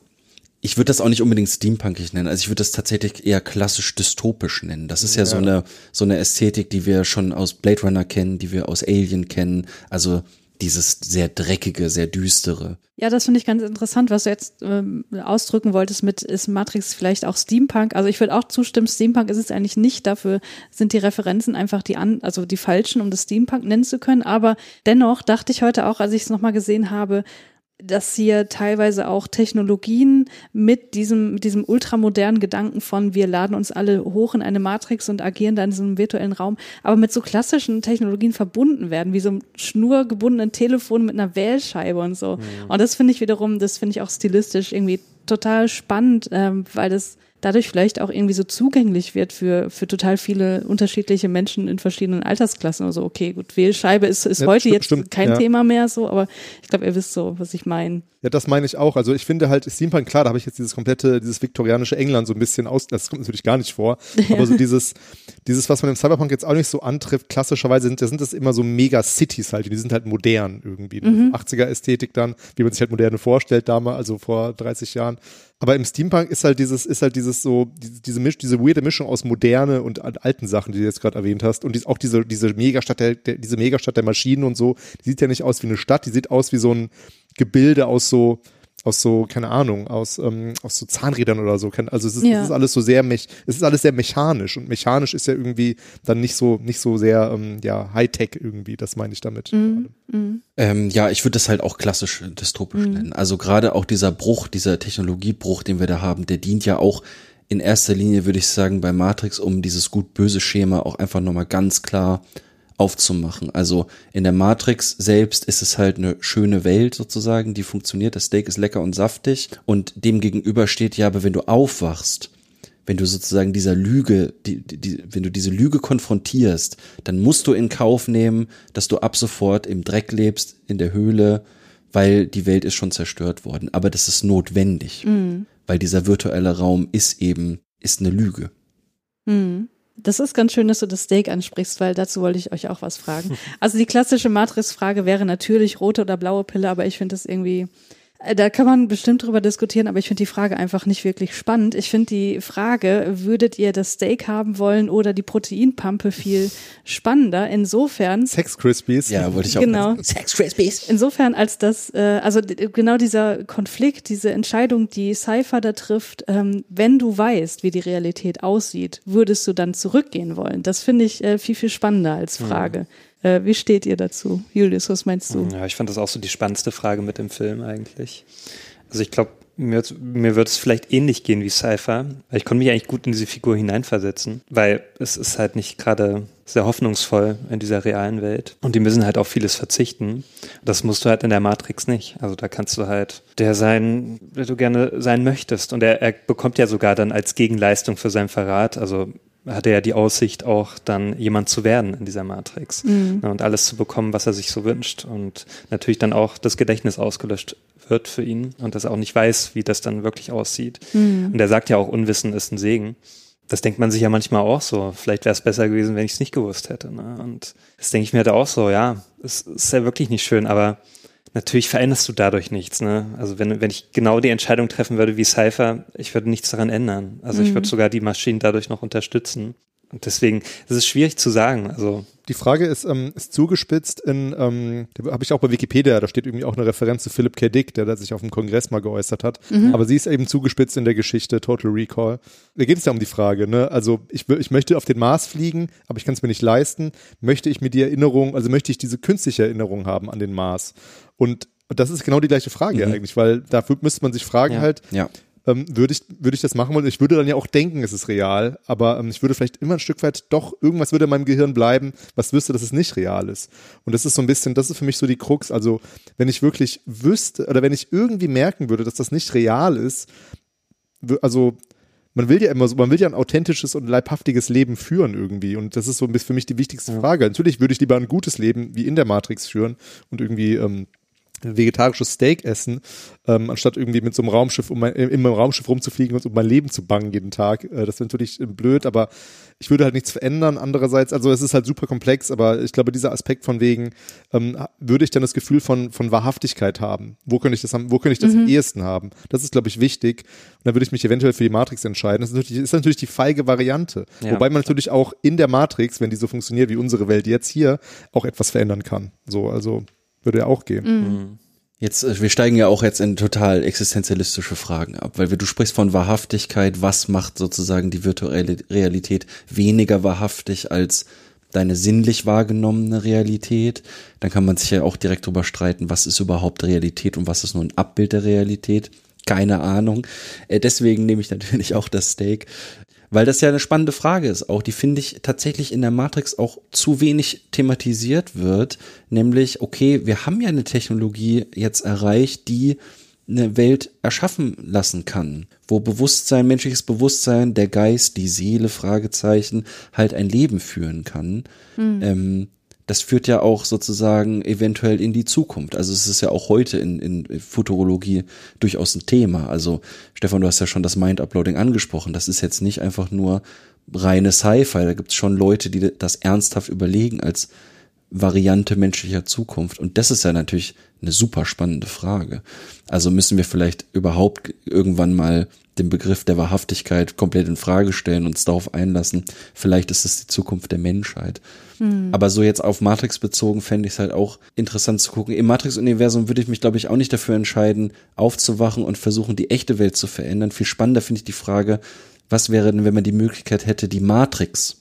Ich würde das auch nicht unbedingt steampunkig nennen. Also ich würde das tatsächlich eher klassisch dystopisch nennen. Das ist ja, so eine so eine Ästhetik, die wir schon aus Blade Runner kennen, die wir aus Alien kennen. Also dieses sehr dreckige, sehr düstere.
Ja, das finde ich ganz interessant, was du jetzt ähm, ausdrücken wolltest mit, ist Matrix vielleicht auch Steampunk? Also ich würde auch zustimmen, Steampunk ist es eigentlich nicht, dafür sind die Referenzen einfach die an, also die falschen, um das Steampunk nennen zu können. Aber dennoch dachte ich heute auch, als ich es nochmal gesehen habe, dass hier teilweise auch Technologien mit diesem, mit diesem ultramodernen Gedanken von wir laden uns alle hoch in eine Matrix und agieren dann in diesem virtuellen Raum, aber mit so klassischen Technologien verbunden werden, wie so ein schnurgebundenen Telefon mit einer Wählscheibe und so. Mhm. Und das finde ich wiederum, das finde ich auch stilistisch irgendwie total spannend, ähm, weil das dadurch vielleicht auch irgendwie so zugänglich wird für, für total viele unterschiedliche Menschen in verschiedenen Altersklassen. Also okay, gut, Wählscheibe ist, ist ja, heute stimmt, jetzt stimmt, kein ja. Thema mehr so, aber ich glaube, ihr wisst so, was ich meine.
Ja, das meine ich auch. Also ich finde halt Steampunk, klar, da habe ich jetzt dieses komplette, dieses viktorianische England so ein bisschen aus, das kommt natürlich gar nicht vor, ja. aber so dieses, dieses, was man im Cyberpunk jetzt auch nicht so antrifft, klassischerweise sind, sind das immer so Mega-Cities halt, die sind halt modern irgendwie. Ne? Mhm. 80er-Ästhetik dann, wie man sich halt moderne vorstellt damals, also vor 30 Jahren. Aber im Steampunk ist halt dieses, ist halt dieses so, diese, Misch, diese weirde Mischung aus moderne und alten Sachen, die du jetzt gerade erwähnt hast. Und auch diese, diese Megastadt der, diese Megastadt der Maschinen und so, die sieht ja nicht aus wie eine Stadt, die sieht aus wie so ein Gebilde aus so, aus so, keine Ahnung, aus, ähm, aus so Zahnrädern oder so. Also es ist, ja. es ist alles so sehr mech, es ist alles sehr mechanisch und mechanisch ist ja irgendwie dann nicht so, nicht so sehr ähm, ja, Hightech irgendwie, das meine ich damit.
Mhm. Mhm. Ähm, ja, ich würde das halt auch klassisch dystopisch mhm. nennen. Also gerade auch dieser Bruch, dieser Technologiebruch, den wir da haben, der dient ja auch in erster Linie, würde ich sagen, bei Matrix, um dieses gut-böse Schema auch einfach nochmal ganz klar aufzumachen. Also in der Matrix selbst ist es halt eine schöne Welt sozusagen, die funktioniert, das Steak ist lecker und saftig und dem gegenüber steht ja, aber wenn du aufwachst, wenn du sozusagen dieser Lüge, die, die, wenn du diese Lüge konfrontierst, dann musst du in Kauf nehmen, dass du ab sofort im Dreck lebst, in der Höhle, weil die Welt ist schon zerstört worden. Aber das ist notwendig, mhm. weil dieser virtuelle Raum ist eben, ist eine Lüge.
Mhm. Das ist ganz schön, dass du das Steak ansprichst, weil dazu wollte ich euch auch was fragen. Also die klassische Matrix-Frage wäre natürlich rote oder blaue Pille, aber ich finde das irgendwie da kann man bestimmt drüber diskutieren, aber ich finde die Frage einfach nicht wirklich spannend. Ich finde die Frage, würdet ihr das Steak haben wollen oder die Proteinpampe viel spannender. Insofern.
Sex Crispies.
Ja, wollte ich auch.
Genau. Sex Crispies. Insofern, als das, äh, also genau dieser Konflikt, diese Entscheidung, die Cypher da trifft, ähm, wenn du weißt, wie die Realität aussieht, würdest du dann zurückgehen wollen? Das finde ich äh, viel, viel spannender als hm. Frage. Mhm. Äh, wie steht ihr dazu? Julius, was meinst du?
Ja, ich fand das auch so die spannendste Frage mit dem Film eigentlich. Also ich glaube, mir, mir wird es vielleicht ähnlich gehen wie Cypher, ich konnte mich eigentlich gut in diese Figur hineinversetzen, weil es ist halt nicht gerade sehr hoffnungsvoll in dieser realen Welt und die müssen halt auf vieles verzichten. Das musst du halt in der Matrix nicht. Also da kannst du halt der sein, der du gerne sein möchtest und er, er bekommt ja sogar dann als Gegenleistung für seinen Verrat, also hat er ja die Aussicht, auch dann jemand zu werden in dieser Matrix mhm. Ne, und alles zu bekommen, was er sich so wünscht und natürlich dann auch das Gedächtnis ausgelöscht wird für ihn und dass er auch nicht weiß, wie das dann wirklich aussieht. Mhm. Und er sagt ja auch, Unwissen ist ein Segen. Das denkt man sich ja manchmal auch so. Vielleicht wäre es besser gewesen, wenn ich es nicht gewusst hätte. Ne? Und das denke ich mir halt auch so, ja, es ist ja wirklich nicht schön, aber natürlich veränderst du dadurch nichts. Ne? Also wenn, wenn ich genau die Entscheidung treffen würde wie Cypher, ich würde nichts daran ändern. Also mhm. ich würde sogar die Maschinen dadurch noch unterstützen. Und deswegen, es ist schwierig zu sagen. Also
die Frage ist, ähm, ist zugespitzt in, ähm, habe ich auch bei Wikipedia, da steht irgendwie auch eine Referenz zu Philip K. Dick, der sich auf dem Kongress mal geäußert hat. Mhm. Aber sie ist eben zugespitzt in der Geschichte Total Recall. Da geht es ja um die Frage, ne? Also ich, ich möchte auf den Mars fliegen, aber ich kann es mir nicht leisten. Möchte ich mir die Erinnerung, also möchte ich diese künstliche Erinnerung haben an den Mars? Und das ist genau die gleiche Frage mhm. eigentlich, weil dafür müsste man sich fragen
ja.
halt,
ja
ähm, würde ich, würde ich das machen wollen. Ich würde dann ja auch denken, es ist real, aber ähm, ich würde vielleicht immer ein Stück weit doch, irgendwas würde in meinem Gehirn bleiben, was wüsste, dass es nicht real ist. Und das ist so ein bisschen, das ist für mich so die Krux. Also, wenn ich wirklich wüsste, oder wenn ich irgendwie merken würde, dass das nicht real ist, also, man will ja immer so, man will ja ein authentisches und leibhaftiges Leben führen irgendwie. Und das ist so für mich die wichtigste Frage. Natürlich würde ich lieber ein gutes Leben wie in der Matrix führen und irgendwie ähm, vegetarisches Steak essen, ähm, anstatt irgendwie mit so einem Raumschiff um mein, in meinem Raumschiff rumzufliegen und um mein Leben zu bangen jeden Tag. Äh, das wäre natürlich blöd, aber ich würde halt nichts verändern. Andererseits, also es ist halt super komplex, aber ich glaube, dieser Aspekt von wegen, ähm, würde ich dann das Gefühl von, von Wahrhaftigkeit haben? Wo könnte ich das haben, wo könnte ich das mhm. am ehesten haben? Das ist, glaube ich, wichtig. Und dann würde ich mich eventuell für die Matrix entscheiden. Das ist natürlich, ist natürlich die feige Variante. Ja. Wobei man natürlich auch in der Matrix, wenn die so funktioniert wie unsere Welt jetzt hier, auch etwas verändern kann. So, also würde ja auch gehen. Mhm.
Jetzt, äh, wir steigen ja auch jetzt in total existenzialistische Fragen ab, weil du sprichst von Wahrhaftigkeit, was macht sozusagen die virtuelle Realität weniger wahrhaftig als deine sinnlich wahrgenommene Realität. Dann kann man sich ja auch direkt drüber streiten, was ist überhaupt Realität und was ist nur ein Abbild der Realität. Keine Ahnung. Äh, deswegen nehme ich natürlich auch das Steak. Weil das ja eine spannende Frage ist, auch die finde ich tatsächlich in der Matrix auch zu wenig thematisiert wird, nämlich, okay, wir haben ja eine Technologie jetzt erreicht, die eine Welt erschaffen lassen kann, wo Bewusstsein, menschliches Bewusstsein, der Geist, die Seele, Fragezeichen, halt ein Leben führen kann. Mhm. Ähm, das führt ja auch sozusagen eventuell in die Zukunft. Also es ist ja auch heute in, in Futurologie durchaus ein Thema. Also Stefan, du hast ja schon das Mind-Uploading angesprochen. Das ist jetzt nicht einfach nur reine Sci-Fi. Da gibt es schon Leute, die das ernsthaft überlegen als Variante menschlicher Zukunft. Und das ist ja natürlich eine super spannende Frage. Also müssen wir vielleicht überhaupt irgendwann mal den Begriff der Wahrhaftigkeit komplett in Frage stellen, uns darauf einlassen. Vielleicht ist es die Zukunft der Menschheit. Hm. Aber so jetzt auf Matrix bezogen fände ich es halt auch interessant zu gucken. Im Matrix-Universum würde ich mich, glaube ich, auch nicht dafür entscheiden, aufzuwachen und versuchen, die echte Welt zu verändern. Viel spannender finde ich die Frage, was wäre denn, wenn man die Möglichkeit hätte, die Matrix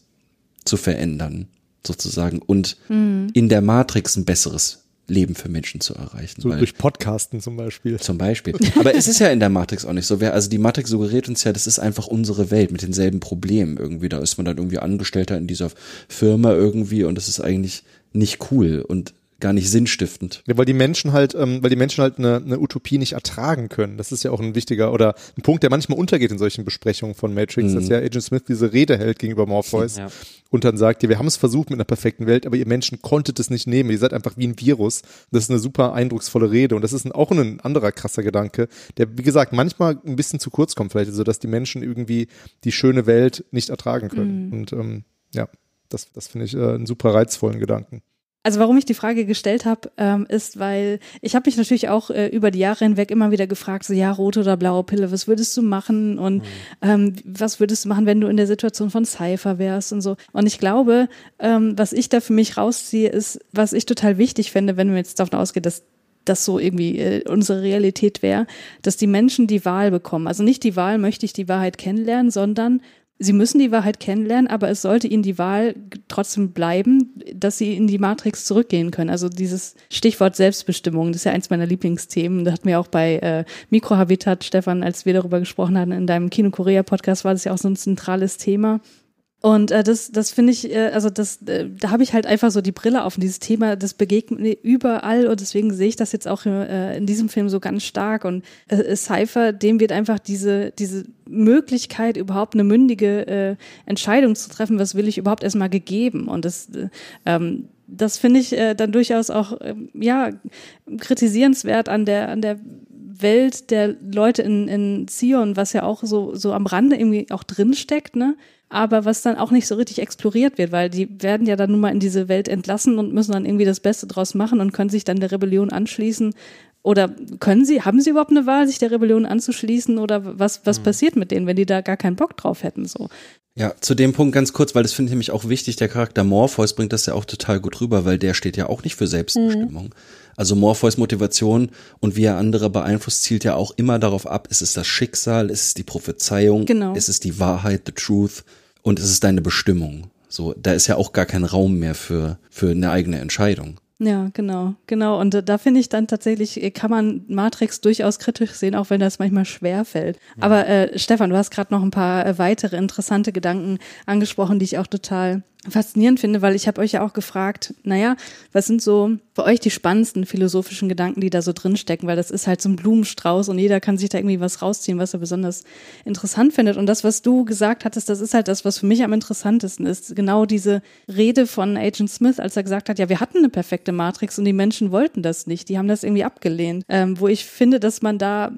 zu verändern? sozusagen und mhm. in der Matrix ein besseres Leben für Menschen zu erreichen.
So durch Podcasten zum Beispiel.
Zum Beispiel. Aber es ist ja in der Matrix auch nicht so. also die Matrix suggeriert uns ja, das ist einfach unsere Welt mit denselben Problemen irgendwie. Da ist man dann irgendwie Angestellter in dieser Firma irgendwie und das ist eigentlich nicht cool. Und gar nicht sinnstiftend.
Ja, weil die Menschen halt, ähm, weil die Menschen halt eine, eine Utopie nicht ertragen können. Das ist ja auch ein wichtiger oder ein Punkt, der manchmal untergeht in solchen Besprechungen von Matrix, mhm. dass ja Agent Smith diese Rede hält gegenüber Morpheus ja. und dann sagt, ja, wir haben es versucht mit einer perfekten Welt, aber ihr Menschen konntet es nicht nehmen. Ihr seid einfach wie ein Virus. Das ist eine super eindrucksvolle Rede und das ist ein, auch ein anderer krasser Gedanke, der, wie gesagt, manchmal ein bisschen zu kurz kommt vielleicht, so dass die Menschen irgendwie die schöne Welt nicht ertragen können. Mhm. Und ähm, ja, das, das finde ich äh, einen super reizvollen Gedanken.
Also warum ich die Frage gestellt habe, ähm, ist, weil ich habe mich natürlich auch äh, über die Jahre hinweg immer wieder gefragt, so ja, rote oder blaue Pille, was würdest du machen und mhm. ähm, was würdest du machen, wenn du in der Situation von Cypher wärst und so. Und ich glaube, ähm, was ich da für mich rausziehe, ist, was ich total wichtig fände, wenn wir jetzt davon ausgehen, dass das so irgendwie äh, unsere Realität wäre, dass die Menschen die Wahl bekommen. Also nicht die Wahl, möchte ich die Wahrheit kennenlernen, sondern sie müssen die Wahrheit kennenlernen, aber es sollte ihnen die Wahl trotzdem bleiben, dass sie in die Matrix zurückgehen können. Also dieses Stichwort Selbstbestimmung, das ist ja eins meiner Lieblingsthemen. Da hatten wir auch bei äh, Mikrohabitat, Stefan, als wir darüber gesprochen hatten, in deinem Kino-Korea-Podcast war das ja auch so ein zentrales Thema. Und äh, das, das finde ich, äh, also das, äh, da habe ich halt einfach so die Brille auf dieses Thema, das begegnet mir überall und deswegen sehe ich das jetzt auch äh, in diesem Film so ganz stark. Und äh, Cypher, dem wird einfach diese, diese Möglichkeit, überhaupt eine mündige äh, Entscheidung zu treffen, was will ich überhaupt erstmal gegeben. Und das, äh, ähm, das finde ich äh, dann durchaus auch äh, ja kritisierenswert an der an der Welt der Leute in, in Zion, was ja auch so so am Rande irgendwie auch drin steckt, ne? aber was dann auch nicht so richtig exploriert wird, weil die werden ja dann nun mal in diese Welt entlassen und müssen dann irgendwie das Beste draus machen und können sich dann der Rebellion anschließen. Oder können sie, haben sie überhaupt eine Wahl, sich der Rebellion anzuschließen? Oder was, was mhm. passiert mit denen, wenn die da gar keinen Bock drauf hätten? So.
Ja, zu dem Punkt ganz kurz, weil das finde ich nämlich auch wichtig. Der Charakter Morpheus bringt das ja auch total gut rüber, weil der steht ja auch nicht für Selbstbestimmung. Mhm. Also Morpheus Motivation und wie er andere beeinflusst, zielt ja auch immer darauf ab, ist es das Schicksal, ist es die Prophezeiung,
genau.
ist es die Wahrheit, the truth und es ist deine Bestimmung. So, da ist ja auch gar kein Raum mehr für, für eine eigene Entscheidung.
Ja, genau, genau. Und äh, da finde ich dann tatsächlich, äh, kann man Matrix durchaus kritisch sehen, auch wenn das manchmal schwer fällt. Ja. Aber äh, Stefan, du hast gerade noch ein paar äh, weitere interessante Gedanken angesprochen, die ich auch total faszinierend finde, weil ich habe euch ja auch gefragt, naja, was sind so für euch die spannendsten philosophischen Gedanken, die da so drinstecken, weil das ist halt so ein Blumenstrauß und jeder kann sich da irgendwie was rausziehen, was er besonders interessant findet. Und das, was du gesagt hattest, das ist halt das, was für mich am interessantesten ist. Genau diese Rede von Agent Smith, als er gesagt hat, ja, wir hatten eine perfekte Matrix und die Menschen wollten das nicht, die haben das irgendwie abgelehnt. Ähm, wo ich finde, dass man da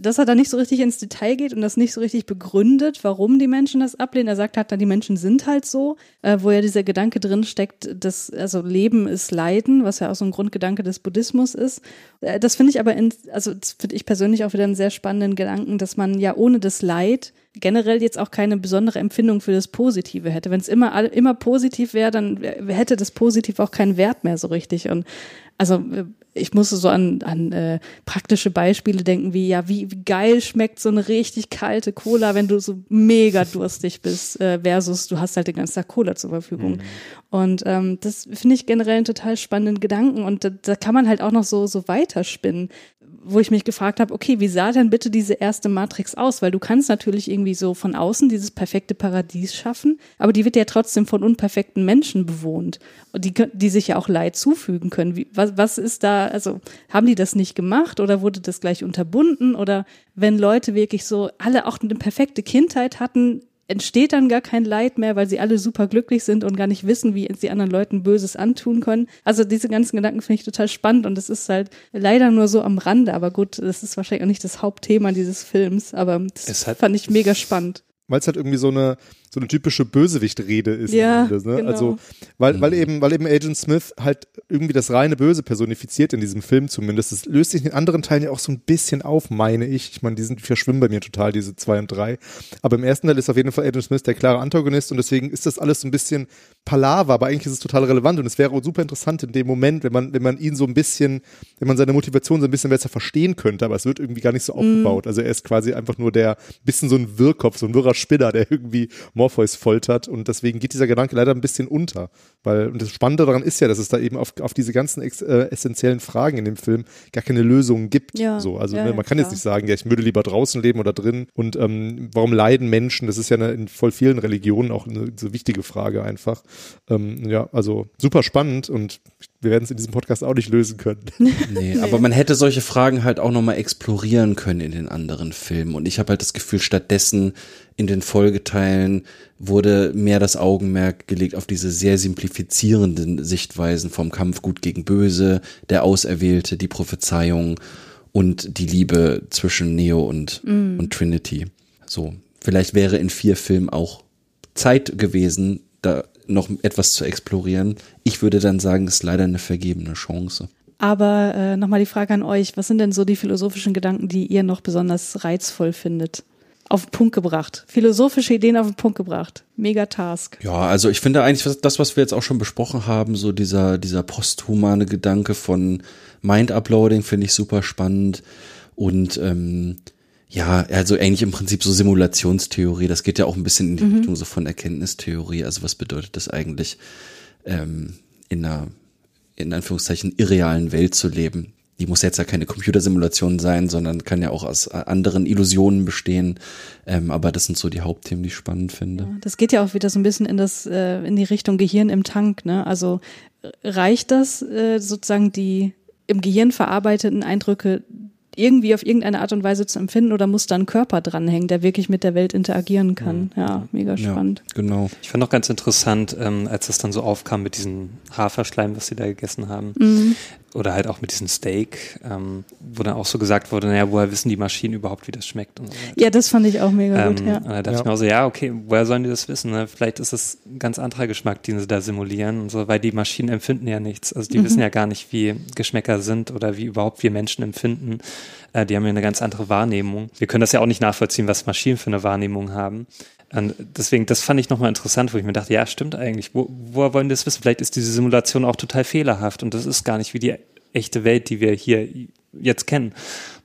dass er da nicht so richtig ins Detail geht und das nicht so richtig begründet, warum die Menschen das ablehnen. Er sagt halt, dann die Menschen sind halt so, äh, wo ja dieser Gedanke drin steckt, dass also Leben ist Leiden, was ja auch so ein Grundgedanke des Buddhismus ist. Äh, das finde ich aber, in, also das finde ich persönlich auch wieder einen sehr spannenden Gedanken, dass man ja ohne das Leid generell jetzt auch keine besondere Empfindung für das Positive hätte. Wenn es immer, immer positiv wäre, dann hätte das Positiv auch keinen Wert mehr so richtig. Und also äh, ich musste so an, an äh, praktische Beispiele denken, wie ja, wie, wie geil schmeckt so eine richtig kalte Cola, wenn du so mega durstig bist, äh, versus du hast halt den ganzen Tag Cola zur Verfügung. Und ähm, das finde ich generell einen total spannenden Gedanken und da, da kann man halt auch noch so, so weiterspinnen wo ich mich gefragt habe, okay, wie sah denn bitte diese erste Matrix aus? Weil du kannst natürlich irgendwie so von außen dieses perfekte Paradies schaffen, aber die wird ja trotzdem von unperfekten Menschen bewohnt und die, die sich ja auch Leid zufügen können. Wie, was, was ist da, also haben die das nicht gemacht oder wurde das gleich unterbunden? Oder wenn Leute wirklich so alle auch eine perfekte Kindheit hatten, entsteht dann gar kein Leid mehr, weil sie alle super glücklich sind und gar nicht wissen, wie sie anderen Leuten Böses antun können. Also diese ganzen Gedanken finde ich total spannend und es ist halt leider nur so am Rande, aber gut, das ist wahrscheinlich auch nicht das Hauptthema dieses Films, aber das fand ich mega spannend.
weil es halt irgendwie so eine so eine typische Bösewicht-Rede ist.
Ja,
Ende, ne?
genau.
Also weil weil eben weil eben Agent Smith halt irgendwie das reine Böse personifiziert in diesem Film zumindest. Das löst sich in den anderen Teilen ja auch so ein bisschen auf, meine ich. Ich meine, die sind die verschwimmen bei mir total diese zwei und drei. Aber im ersten Teil ist auf jeden Fall Agent Smith der klare Antagonist und deswegen ist das alles so ein bisschen Palaver, aber eigentlich ist es total relevant und es wäre auch super interessant in dem Moment, wenn man wenn man ihn so ein bisschen, wenn man seine Motivation so ein bisschen besser verstehen könnte. Aber es wird irgendwie gar nicht so aufgebaut. Also er ist quasi einfach nur der bisschen so ein Wirrkopf, so ein wirrer Spinner, der irgendwie Morpheus foltert und deswegen geht dieser Gedanke leider ein bisschen unter. Weil, und das Spannende daran ist ja, dass es da eben auf, auf diese ganzen ex, äh, essentiellen Fragen in dem Film gar keine Lösungen gibt.
Ja,
so, also
ja,
ne, man kann jetzt
klar.
nicht sagen, ja, ich würde lieber draußen leben oder drin. Und ähm, warum leiden Menschen? Das ist ja eine, in voll vielen Religionen auch eine so wichtige Frage einfach. Ähm, ja, also super spannend und wir werden es in diesem Podcast auch nicht lösen können.
Nee, aber man hätte solche Fragen halt auch nochmal explorieren können in den anderen Filmen. Und ich habe halt das Gefühl, stattdessen in den Folgeteilen wurde mehr das Augenmerk gelegt auf diese sehr simplifizierenden Sichtweisen vom Kampf gut gegen böse, der Auserwählte, die Prophezeiung und die Liebe zwischen Neo und, und Trinity. So, vielleicht wäre in vier Filmen auch Zeit gewesen, da noch etwas zu explorieren. Ich würde dann sagen, es ist leider eine vergebene Chance.
Aber äh, nochmal die Frage an euch, was sind denn so die philosophischen Gedanken, die ihr noch besonders reizvoll findet? Auf den Punkt gebracht. Philosophische Ideen auf den Punkt gebracht. Mega Task.
Ja, also ich finde eigentlich das, was wir jetzt auch schon besprochen haben, so dieser, dieser posthumane Gedanke von Mind-Uploading finde ich super spannend. Und ähm, ja, also eigentlich im Prinzip so Simulationstheorie, das geht ja auch ein bisschen in die Richtung so von Erkenntnistheorie. Also was bedeutet das eigentlich, ähm, in einer, in Anführungszeichen, irrealen Welt zu leben? Die muss jetzt ja keine Computersimulation sein, sondern kann ja auch aus äh, anderen Illusionen bestehen. Ähm, aber das sind so die Hauptthemen, die ich spannend finde.
Das geht ja auch wieder so ein bisschen in das, äh, in die Richtung Gehirn im Tank, ne? Also äh, reicht das äh, sozusagen die im Gehirn verarbeiteten Eindrücke irgendwie auf irgendeine Art und Weise zu empfinden oder muss da ein Körper dranhängen, der wirklich mit der Welt interagieren kann? Ja, mega spannend.
Ja, genau.
Ich fand auch ganz interessant, ähm, als das dann so aufkam mit diesem Haferschleim, was sie da gegessen haben.
Mhm.
Oder halt auch mit diesem Steak, ähm, wo dann auch so gesagt wurde, naja, woher wissen die Maschinen überhaupt, wie das schmeckt und so.
Ja, das fand ich auch mega
Ähm,
gut, ja.
Und da dachte
Ja.
ich mir auch so, ja, okay, woher sollen die das wissen? Ne? Vielleicht ist es ein ganz anderer Geschmack, den sie da simulieren und so, weil die Maschinen empfinden ja nichts. Also die wissen ja gar nicht, wie Geschmäcker sind oder wie überhaupt wir Menschen empfinden. Äh, die haben ja eine ganz andere Wahrnehmung. Wir können das ja auch nicht nachvollziehen, was Maschinen für eine Wahrnehmung haben. Und deswegen, das fand ich nochmal interessant, wo ich mir dachte, ja, stimmt eigentlich. Wo, woher wollen die das wissen? Vielleicht ist diese Simulation auch total fehlerhaft und das ist gar nicht wie die echte Welt, die wir hier jetzt kennen.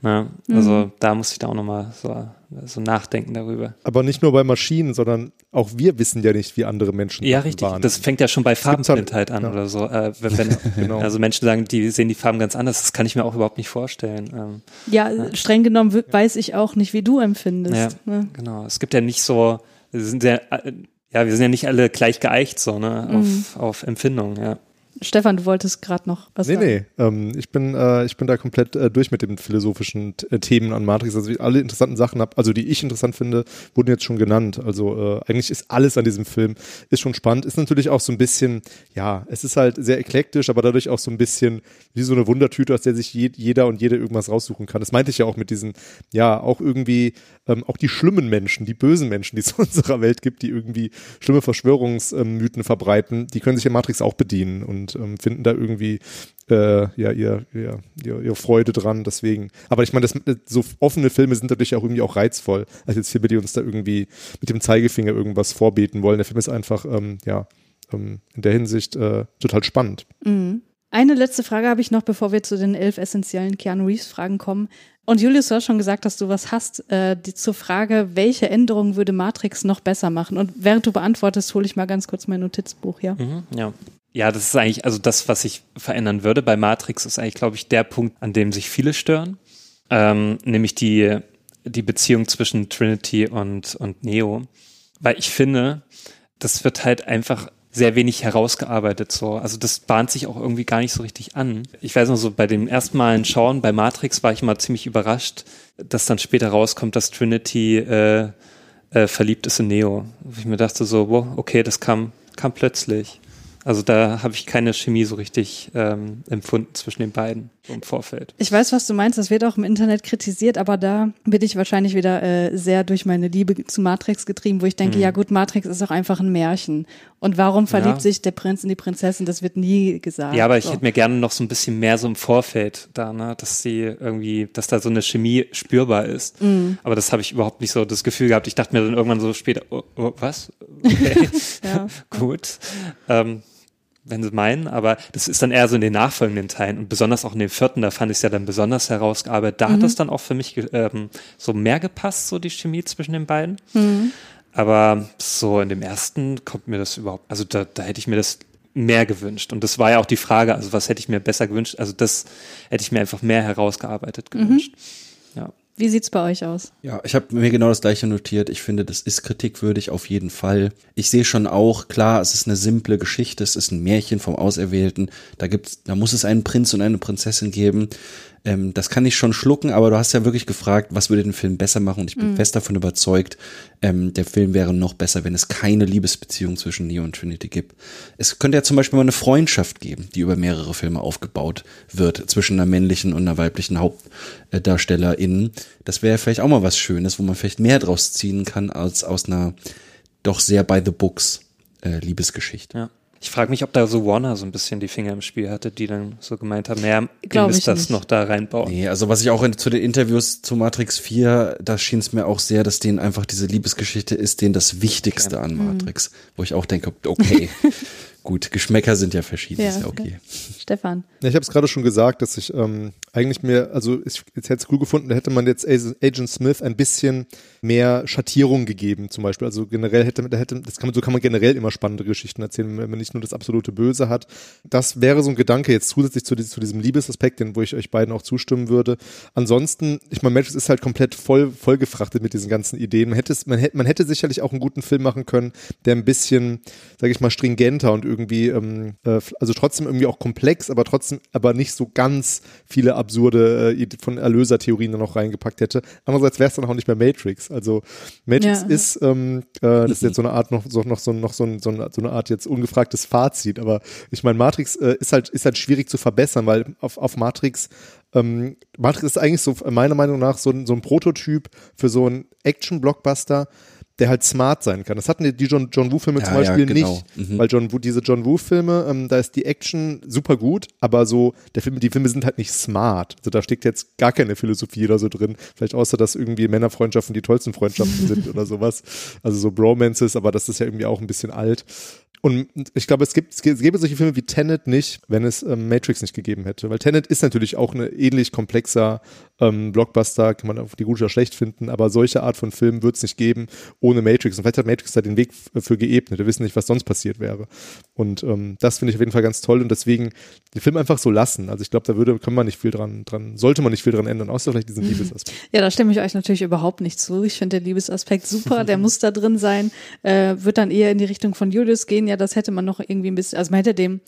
Ne? Also da muss ich da auch nochmal so, so nachdenken darüber.
Aber nicht nur bei Maschinen, sondern auch wir wissen ja nicht, wie andere Menschen
Ja, richtig.
wahrnehmen.
Das fängt ja schon bei
halt-
Farbenblindheit an
ja.
oder so. Äh, wenn, wenn
Genau.
also Menschen sagen, die sehen die Farben ganz anders, das kann ich mir auch überhaupt nicht vorstellen. Ähm,
Ja, streng genommen weiß ich auch nicht, wie du empfindest.
ja,
Ne?
genau. Es gibt ja nicht so, wir sind ja, äh, ja, wir sind ja nicht alle gleich geeicht so, ne, auf, auf Empfindung, ja.
Stefan, du wolltest gerade noch was
Nee,
sagen.
nee, ähm, ich bin äh, ich bin da komplett äh, durch mit den philosophischen äh, Themen an Matrix. Also alle interessanten Sachen hab, also die ich interessant finde, wurden jetzt schon genannt. Also äh, eigentlich ist alles an diesem Film ist schon spannend. Ist natürlich auch so ein bisschen, ja, es ist halt sehr eklektisch, aber dadurch auch so ein bisschen wie so eine Wundertüte, aus der sich je, jeder und jede irgendwas raussuchen kann. Das meinte ich ja auch mit diesen, ja, auch irgendwie ähm, auch die schlimmen Menschen, die bösen Menschen, die es in unserer Welt gibt, die irgendwie schlimme Verschwörungsmythen verbreiten, die können sich in Matrix auch bedienen und und ähm, finden da irgendwie äh, ja, ihr, ihr, ihr, ihr Freude dran, deswegen. Aber ich meine, das, so offene Filme sind natürlich auch irgendwie auch reizvoll, als jetzt Filme, die uns da irgendwie mit dem Zeigefinger irgendwas vorbeten wollen. Der Film ist einfach, ähm, ja, ähm, in der Hinsicht äh, total spannend.
Mhm. Eine letzte Frage habe ich noch, bevor wir zu den elf essentiellen Keanu Reeves-Fragen kommen. Und Julius, du hast schon gesagt, dass du was hast äh, die, zur Frage, welche Änderungen würde Matrix noch besser machen? Und während du beantwortest, hole ich mal ganz kurz mein Notizbuch, ja?
Mhm, ja. Ja, das ist eigentlich, also das, was ich verändern würde bei Matrix, ist eigentlich, glaube ich, der Punkt, an dem sich viele stören. Ähm, nämlich die, die Beziehung zwischen Trinity und, und Neo. Weil ich finde, das wird halt einfach sehr wenig herausgearbeitet so. Also das bahnt sich auch irgendwie gar nicht so richtig an. Ich weiß noch so, bei dem ersten Malen Schauen bei Matrix war ich immer ziemlich überrascht, dass dann später rauskommt, dass Trinity äh, äh, verliebt ist in Neo. Ich mir dachte so, wow, okay, das kam, kam plötzlich. Also da habe ich keine Chemie so richtig ähm, empfunden zwischen den beiden im Vorfeld.
Ich weiß, was du meinst. Das wird auch im Internet kritisiert, aber da bin ich wahrscheinlich wieder äh, sehr durch meine Liebe zu Matrix getrieben, wo ich denke, mhm. ja gut, Matrix ist auch einfach ein Märchen. Und warum verliebt ja. sich der Prinz in die Prinzessin? Das wird nie gesagt.
Ja, aber ich so. hätte mir gerne noch so ein bisschen mehr so im Vorfeld da, ne, dass sie irgendwie, dass da so eine Chemie spürbar ist. Mhm. Aber das habe ich überhaupt nicht so das Gefühl gehabt. Ich dachte mir dann irgendwann so später, oh, oh was? Okay. ja. Gut. Ähm, wenn sie meinen, aber das ist dann eher so in den nachfolgenden Teilen und besonders auch in dem vierten, da fand ich es ja dann besonders herausgearbeitet. Da mhm. hat es dann auch für mich ähm, so mehr gepasst, so die Chemie zwischen den beiden. Mhm. Aber so in dem ersten kommt mir das überhaupt, also da, da hätte ich mir das mehr gewünscht. Und das war ja auch die Frage, also was hätte ich mir besser gewünscht? Also das hätte ich mir einfach mehr herausgearbeitet mhm. gewünscht. Mhm.
Wie sieht's bei euch aus?
Ja, ich habe mir genau das gleiche notiert. Ich finde, das ist kritikwürdig auf jeden Fall. Ich sehe schon auch, klar, es ist eine simple Geschichte, es ist ein Märchen vom Auserwählten. Da gibt's, da muss es einen Prinz und eine Prinzessin geben. Ähm, das kann ich schon schlucken, aber du hast ja wirklich gefragt, was würde den Film besser machen? Und ich bin mhm. fest davon überzeugt, ähm, der Film wäre noch besser, wenn es keine Liebesbeziehung zwischen Neo und Trinity gibt. Es könnte ja zum Beispiel mal eine Freundschaft geben, die über mehrere Filme aufgebaut wird, zwischen einer männlichen und einer weiblichen Hauptdarstellerin. Das wäre vielleicht auch mal was Schönes, wo man vielleicht mehr draus ziehen kann als aus einer doch sehr by the books äh, Liebesgeschichte.
Ja. Ich frage mich, ob da so Warner so ein bisschen die Finger im Spiel hatte, die dann so gemeint haben, naja, ihr müsst das nicht. noch da reinbauen.
Nee, also was ich auch in, zu den Interviews zu Matrix 4, da schien es mir auch sehr, dass denen einfach diese Liebesgeschichte ist, denen das Wichtigste okay. an Matrix, mhm. wo ich auch denke, okay, gut, Geschmäcker sind ja verschieden, ja, ist ja okay. Ja.
Stefan.
Ja, ich habe es gerade schon gesagt, dass ich ähm, eigentlich mir, also ich, jetzt hätte es cool gefunden, da hätte man jetzt Agent Smith ein bisschen mehr Schattierung gegeben, zum Beispiel. Also generell hätte, da hätte, das kann man, so kann man generell immer spannende Geschichten erzählen, wenn man nicht nur das absolute Böse hat. Das wäre so ein Gedanke jetzt zusätzlich zu, zu diesem Liebesaspekt, den, wo ich euch beiden auch zustimmen würde. Ansonsten, ich meine, Matrix ist halt komplett voll, vollgefrachtet mit diesen ganzen Ideen. Man hätte, man hätte, man hätte sicherlich auch einen guten Film machen können, der ein bisschen, sage ich mal, stringenter und irgendwie, ähm, äh, also trotzdem irgendwie auch komplex, aber trotzdem, aber nicht so ganz viele absurde äh, von Erlösertheorien dann noch reingepackt hätte. Andererseits wäre es dann auch nicht mehr Matrix. Also Matrix ja. ist, ähm, äh, das ist jetzt so eine Art noch so noch so noch so, ein, so, eine, so eine Art jetzt ungefragtes Fazit. Aber ich meine, Matrix äh, ist halt ist halt schwierig zu verbessern, weil auf, auf Matrix ähm, Matrix ist eigentlich so meiner Meinung nach so, so ein Prototyp für so ein Action-Blockbuster, der halt smart sein kann. Das hatten die John, John Woo-Filme ja, zum Beispiel ja, genau. nicht, mhm. weil John Woo, diese John Woo-Filme, ähm, da ist die Action super gut, aber so, der Film, die Filme sind halt nicht smart. Also da steckt jetzt gar keine Philosophie oder so drin. Vielleicht außer, dass irgendwie Männerfreundschaften die tollsten Freundschaften sind oder sowas. Also so Bromances, aber das ist ja irgendwie auch ein bisschen alt. Und ich glaube, es gibt, es gäbe solche Filme wie Tenet nicht, wenn es ähm, Matrix nicht gegeben hätte. Weil Tenet ist natürlich auch eine ähnlich komplexer ähm, Blockbuster, kann man auf die gut oder schlecht finden, aber solche Art von Film wird es nicht geben ohne Matrix. Und vielleicht hat Matrix da den Weg für geebnet. Wir wissen nicht, was sonst passiert wäre. Und ähm, das finde ich auf jeden Fall ganz toll und deswegen den Film einfach so lassen. Also ich glaube, da würde, kann man nicht viel dran, dran, sollte man nicht viel dran ändern, außer vielleicht diesen Liebesaspekt.
Ja, da stimme ich euch natürlich überhaupt nicht zu. Ich finde den Liebesaspekt super, der muss da drin sein, äh, wird dann eher in die Richtung von Julius gehen. Ja, das hätte man noch irgendwie ein bisschen, also man hätte dem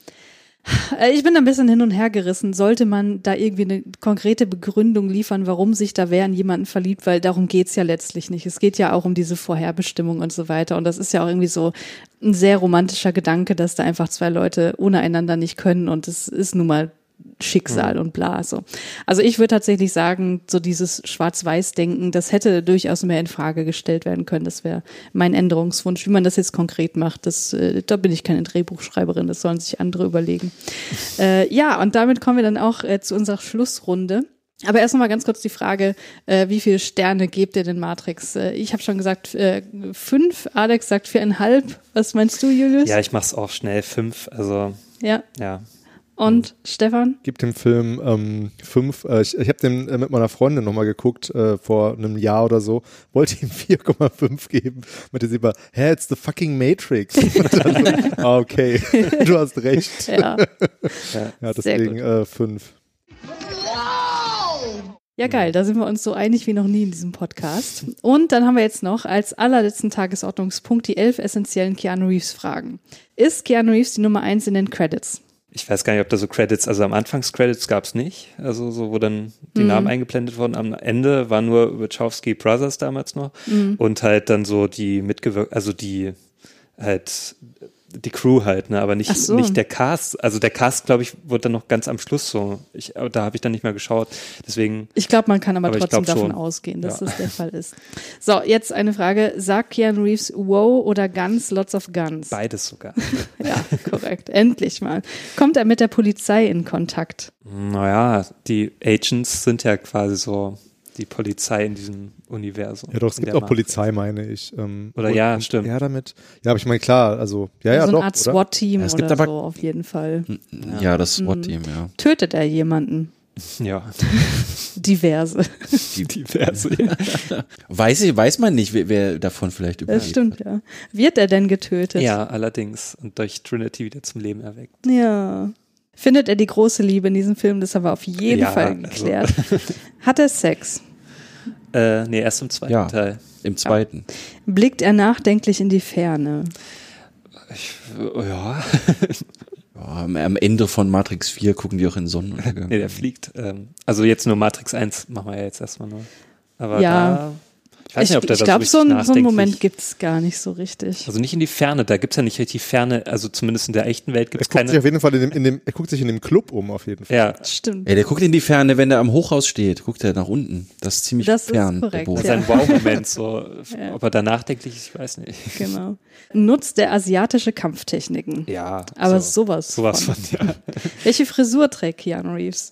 ich bin ein bisschen hin und her gerissen. Sollte man da irgendwie eine konkrete Begründung liefern, warum sich da wer in jemanden verliebt, weil darum geht's ja letztlich nicht. Es geht ja auch um diese Vorherbestimmung und so weiter. Und das ist ja auch irgendwie so ein sehr romantischer Gedanke, dass da einfach zwei Leute ohne einander nicht können. Und es ist nun mal Schicksal und bla so. Also ich würde tatsächlich sagen, so dieses Schwarz-Weiß-Denken, das hätte durchaus mehr in Frage gestellt werden können. Das wäre mein Änderungswunsch. Wie man das jetzt konkret macht, das, äh, da bin ich keine Drehbuchschreiberin, das sollen sich andere überlegen. äh, ja, und damit kommen wir dann auch äh, zu unserer Schlussrunde. Aber erst noch mal ganz kurz die Frage, äh, wie viele Sterne gebt ihr den Matrix? Äh, ich habe schon gesagt äh, fünf, Alex sagt viereinhalb. Was meinst du, Julius?
Ja, ich mach's auch schnell. Fünf, also
Ja.
ja.
Und Stefan?
Gibt dem Film ähm, fünf. Äh, ich ich habe den äh, mit meiner Freundin nochmal geguckt äh, vor einem Jahr oder so. Wollte ihm 4,5 geben. Meinte sie aber, hä, it's the fucking Matrix. So, ah, okay, du hast recht.
Ja.
Ja, deswegen äh, fünf.
Ja, geil, da sind wir uns so einig wie noch nie in diesem Podcast. Und dann haben wir jetzt noch als allerletzten Tagesordnungspunkt die elf essentiellen Keanu Reeves Fragen. Ist Keanu Reeves die Nummer eins in den Credits?
Ich weiß gar nicht, ob da so Credits, also am Anfangs-Credits gab's nicht, also so, wo dann die
Mhm.
Namen eingeblendet wurden. Am Ende waren nur Wachowski Brothers damals noch
Mhm.
und halt dann so die mitgewirkt, also die halt die Crew halt, ne, aber nicht,
so.
nicht der Cast. Also der Cast, glaube ich, wurde dann noch ganz am Schluss so. Ich, da habe ich dann nicht mehr geschaut. Deswegen.
Ich glaube, man kann aber,
Aber
trotzdem davon
schon.
ausgehen, dass
Ja.
das der Fall ist. So, jetzt eine Frage. Sagt Keanu Reeves Wow oder Guns, Lots of Guns?
Beides sogar.
Ja, korrekt. Endlich mal. Kommt er mit der Polizei in Kontakt?
Naja, die Agents sind ja quasi so die Polizei in diesem Universum.
Ja, doch, es gibt auch
Marke.
Polizei, meine ich. Ähm,
Oder
und-
ja,
und
stimmt.
Ja, damit. Ja, aber ich meine, klar, also, ja, ja,
so
doch.
eine Art
oder?
SWAT-Team
Ja, es
oder
gibt aber-
so, auf jeden Fall.
Ja, das SWAT-Team, ja.
Tötet er jemanden?
Ja,
Diverse.
Die
diverse.
Weiß, ich, weiß man nicht, wer, wer davon vielleicht
Das
überlebt.
stimmt, ja. Wird er denn getötet?
ja, allerdings. Und durch Trinity wieder zum Leben erweckt.
Ja. Findet er die große Liebe in diesem Film? Das haben wir auf jeden
Ja,
Fall
also-
geklärt. Hat er Sex?
Äh, nee, erst im zweiten
Ja.
Teil.
Im zweiten.
Blickt er nachdenklich in die Ferne?
Ich, ja.
Ja, am, Ende von Matrix 4 gucken die auch in Sonnenuntergang.
nee, der fliegt. Ähm, also jetzt nur Matrix 1 machen wir ja jetzt erstmal nur. Aber
Ja.
da. Ich weiß nicht, ob der
ich glaube,
so,
so,
richtig
ein- so einen Moment
nachdenklich-
gibt's gar nicht so richtig.
Also nicht in die Ferne, da gibt's ja nicht richtig Ferne, also zumindest in der echten Welt
Er
gibt's
guckt sich
keine.
auf jeden Fall in dem, in dem, er guckt sich in dem Club um, auf jeden Fall.
Ja,
Stimmt.
Ey, der guckt in die Ferne, wenn er am Hochhaus steht, guckt er nach unten. Das ist ziemlich
Das ist
fern.
korrekt,
der Boden.
ja.
sein Wow-Moment, so.
Ja.
Ob er da nachdenklich ist, ich weiß nicht.
Genau. Nutzt er asiatische Kampftechniken?
Ja.
Aber
so,
sowas.
sowas von, ja.
Welche Frisur trägt Keanu Reeves?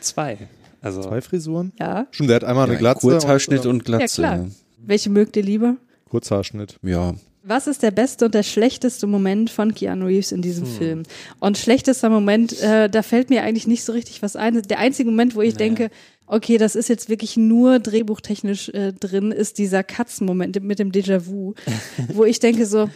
Zwei. Also,
Zwei Frisuren?
Ja.
Stimmt, der hat einmal eine
Ja,
Glatze.
Kurzhaarschnitt
und,
und Glatze.
Ja, klar. Welche mögt ihr lieber?
Kurzhaarschnitt.
Ja.
Was ist der beste und der schlechteste Moment von Keanu Reeves in diesem
Hm.
Film? Und schlechtester Moment, äh, da fällt mir eigentlich nicht so richtig was ein. Der einzige Moment, wo ich denke, okay, das ist jetzt wirklich nur drehbuchtechnisch äh, drin, ist dieser Katzenmoment mit dem Déjà-vu, wo ich denke so,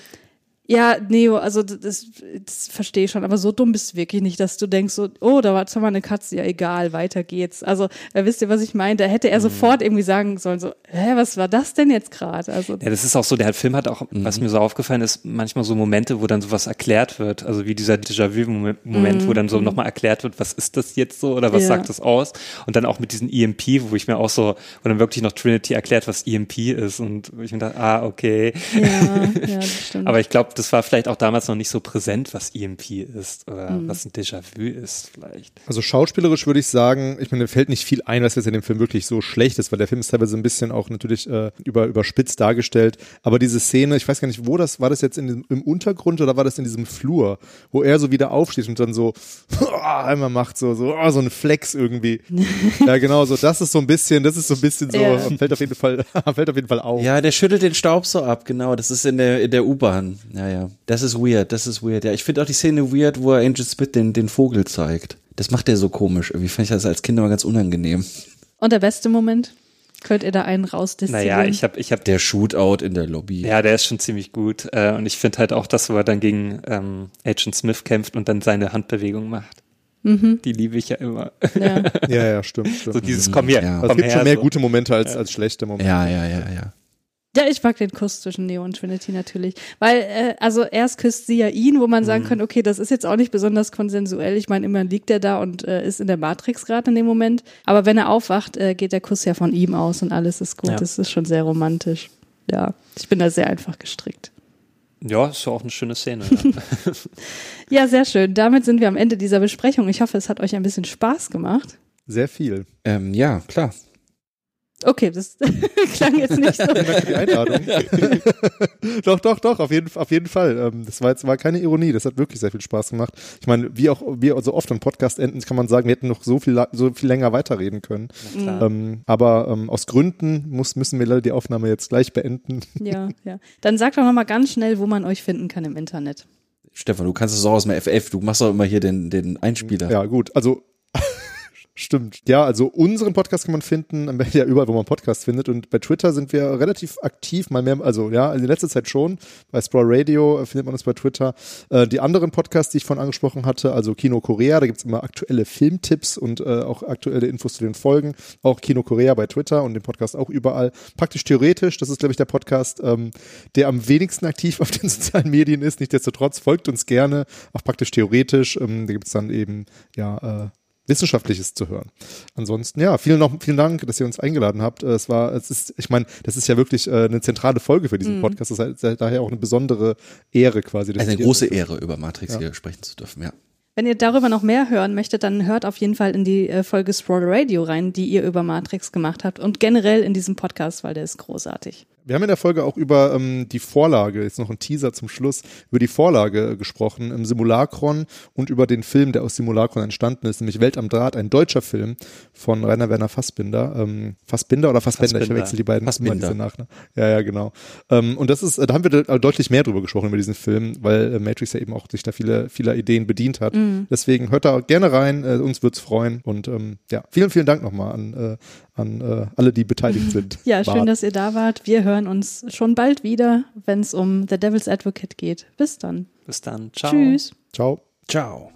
ja, Neo, also das, das, verstehe ich schon, aber so dumm bist du wirklich nicht, dass du denkst so, oh, da war zwar mal eine Katze, ja egal, weiter geht's. Also, äh, wisst ihr, was ich meine? Da hätte er sofort irgendwie sagen sollen, so, hä, was war das denn jetzt gerade? Also,
Ja, das ist auch so, der Film hat auch, was mir so aufgefallen ist, manchmal so Momente, wo dann sowas erklärt wird, also wie dieser Déjà-vu-Moment, wo dann so nochmal erklärt wird, was ist das jetzt so oder was
Ja.
sagt das aus? Und dann auch mit diesem EMP, wo ich mir auch so, wo dann wirklich noch Trinity erklärt, was EMP ist und wo ich mir dachte, ah, okay.
ja, ja, das stimmt.
Aber ich glaube, das war vielleicht auch damals noch nicht so präsent, was EMP ist oder
Mhm.
was ein Déjà-vu ist vielleicht.
Also schauspielerisch würde ich sagen, ich meine, mir fällt nicht viel ein, was jetzt in dem Film wirklich so schlecht ist, weil der Film ist teilweise ein bisschen auch natürlich äh, über, überspitzt dargestellt. Aber diese Szene, ich weiß gar nicht, wo das, war das jetzt in dem, im Untergrund oder war das in diesem Flur, wo er so wieder aufsteht und dann so einmal macht, so, so, oh, so ein Flex irgendwie. ja, genau, so, das ist so ein bisschen, das ist so ein bisschen so,
Ja.
fällt auf jeden Fall, fällt auf jeden Fall auf.
Ja, der schüttelt den Staub so ab, genau. Das ist in der, in der U-Bahn. Ja, ja. Das ist weird, das ist weird. Ja, ich finde auch die Szene weird, wo er Angel Smith den, den Vogel zeigt. Das macht der so komisch. Irgendwie fand ich das als Kind immer ganz unangenehm.
Und der beste Moment? Könnt ihr da einen rausdestillieren?
Naja, ich habe, ich habe
Der Shootout in der Lobby.
Ja, der ist schon ziemlich gut. Äh, und ich finde halt auch, dass er dann gegen ähm, Agent Smith kämpft und dann seine Handbewegung macht. Die liebe ich ja immer.
Ja.
Ja, ja, stimmt, stimmt.
So dieses Komm her,
Ja.
also es
komm
gibt
her.
schon mehr
so.
gute Momente als, als schlechte Momente.
Ja, ja, ja, ja.
Ja, ich mag den Kuss zwischen Neo und Trinity natürlich. Weil, äh, also erst küsst sie ja ihn, wo man
Mhm.
sagen könnte, okay, das ist jetzt auch nicht besonders konsensuell. Ich meine, immerhin liegt er da und äh, ist in der Matrix gerade in dem Moment. Aber wenn er aufwacht, äh, geht der Kuss ja von ihm aus und alles ist gut.
Ja.
Das ist schon sehr romantisch. Ja, ich bin da sehr einfach gestrickt.
Ja, ist ja auch eine schöne Szene.
Ja, sehr schön. Damit sind wir am Ende dieser Besprechung. Ich hoffe, es hat euch ein bisschen Spaß gemacht.
Sehr viel.
Ähm, ja, klar.
Okay, das klang jetzt nicht so.
Danke für die Einladung. doch, doch, doch, auf jeden, auf jeden Fall. Ähm, das war jetzt war keine Ironie, das hat wirklich sehr viel Spaß gemacht. Ich meine, wie auch wie so oft an Podcast enden, kann man sagen, wir hätten noch so viel so viel länger weiterreden können. Ähm, aber ähm, aus Gründen muss, müssen wir leider die Aufnahme jetzt gleich beenden.
Ja, ja. Dann sagt doch nochmal ganz schnell, wo man euch finden kann im Internet.
Stefan, du kannst es auch aus dem FF. Du machst doch immer hier den, den Einspieler.
Ja, gut. Also Stimmt. Ja, also unseren Podcast kann man finden, ja überall, wo man Podcast findet. Und bei Twitter sind wir relativ aktiv, mal mehr, also ja, in letzter Zeit schon. Bei Sprawl Radio äh, findet man uns bei Twitter. Äh, die anderen Podcasts, die ich vorhin angesprochen hatte, also Kino Korea, da gibt's immer aktuelle Filmtipps und äh, auch aktuelle Infos zu den Folgen. Auch Kino Korea bei Twitter und den Podcast auch überall. Praktisch theoretisch, das ist, glaube ich, der Podcast, ähm, der am wenigsten aktiv auf den sozialen Medien ist. Nichtsdestotrotz folgt uns gerne, auch praktisch theoretisch. Ähm, da gibt's dann eben, ja, äh, Wissenschaftliches zu hören. Ansonsten, ja, vielen, noch, vielen Dank, dass ihr uns eingeladen habt. Äh, Es war, es ist, ich meine, das ist ja wirklich äh, eine zentrale Folge für diesen Podcast. Das ist halt daher auch eine besondere Ehre quasi. dass
Also eine große Ehre, über Matrix
Ja.
hier sprechen zu dürfen, ja.
Wenn ihr darüber noch mehr hören möchtet, dann hört auf jeden Fall in die äh, Folge Sprawl Radio rein, die ihr über Matrix gemacht habt und generell in diesem Podcast, weil der ist großartig.
Wir haben in der Folge auch über ähm, die Vorlage, jetzt noch ein Teaser zum Schluss, über die Vorlage gesprochen im Simulacron und über den Film, der aus Simulacron entstanden ist, nämlich Welt am Draht, ein deutscher Film von Rainer Werner Fassbinder. Ähm, Fassbinder oder Fassbender? Ich
Fassbinder.
verwechsel die beiden.
Fassbinder.
immer diese Nachnamen. Ja, ja, genau. Ähm, und das ist, da haben wir de- deutlich mehr drüber gesprochen über diesen Film, weil äh, Matrix ja eben auch sich da viele, vieler Ideen bedient hat. Deswegen hört da gerne rein, äh, uns wird's freuen. Und ähm, ja, vielen, vielen Dank nochmal an, äh, an äh, alle, die beteiligt sind.
Ja, schön, dass ihr da wart. Wir hören uns schon bald wieder, wenn es um The Devil's Advocate geht. Bis dann.
Bis dann. Ciao.
Tschüss.
Ciao.
Ciao.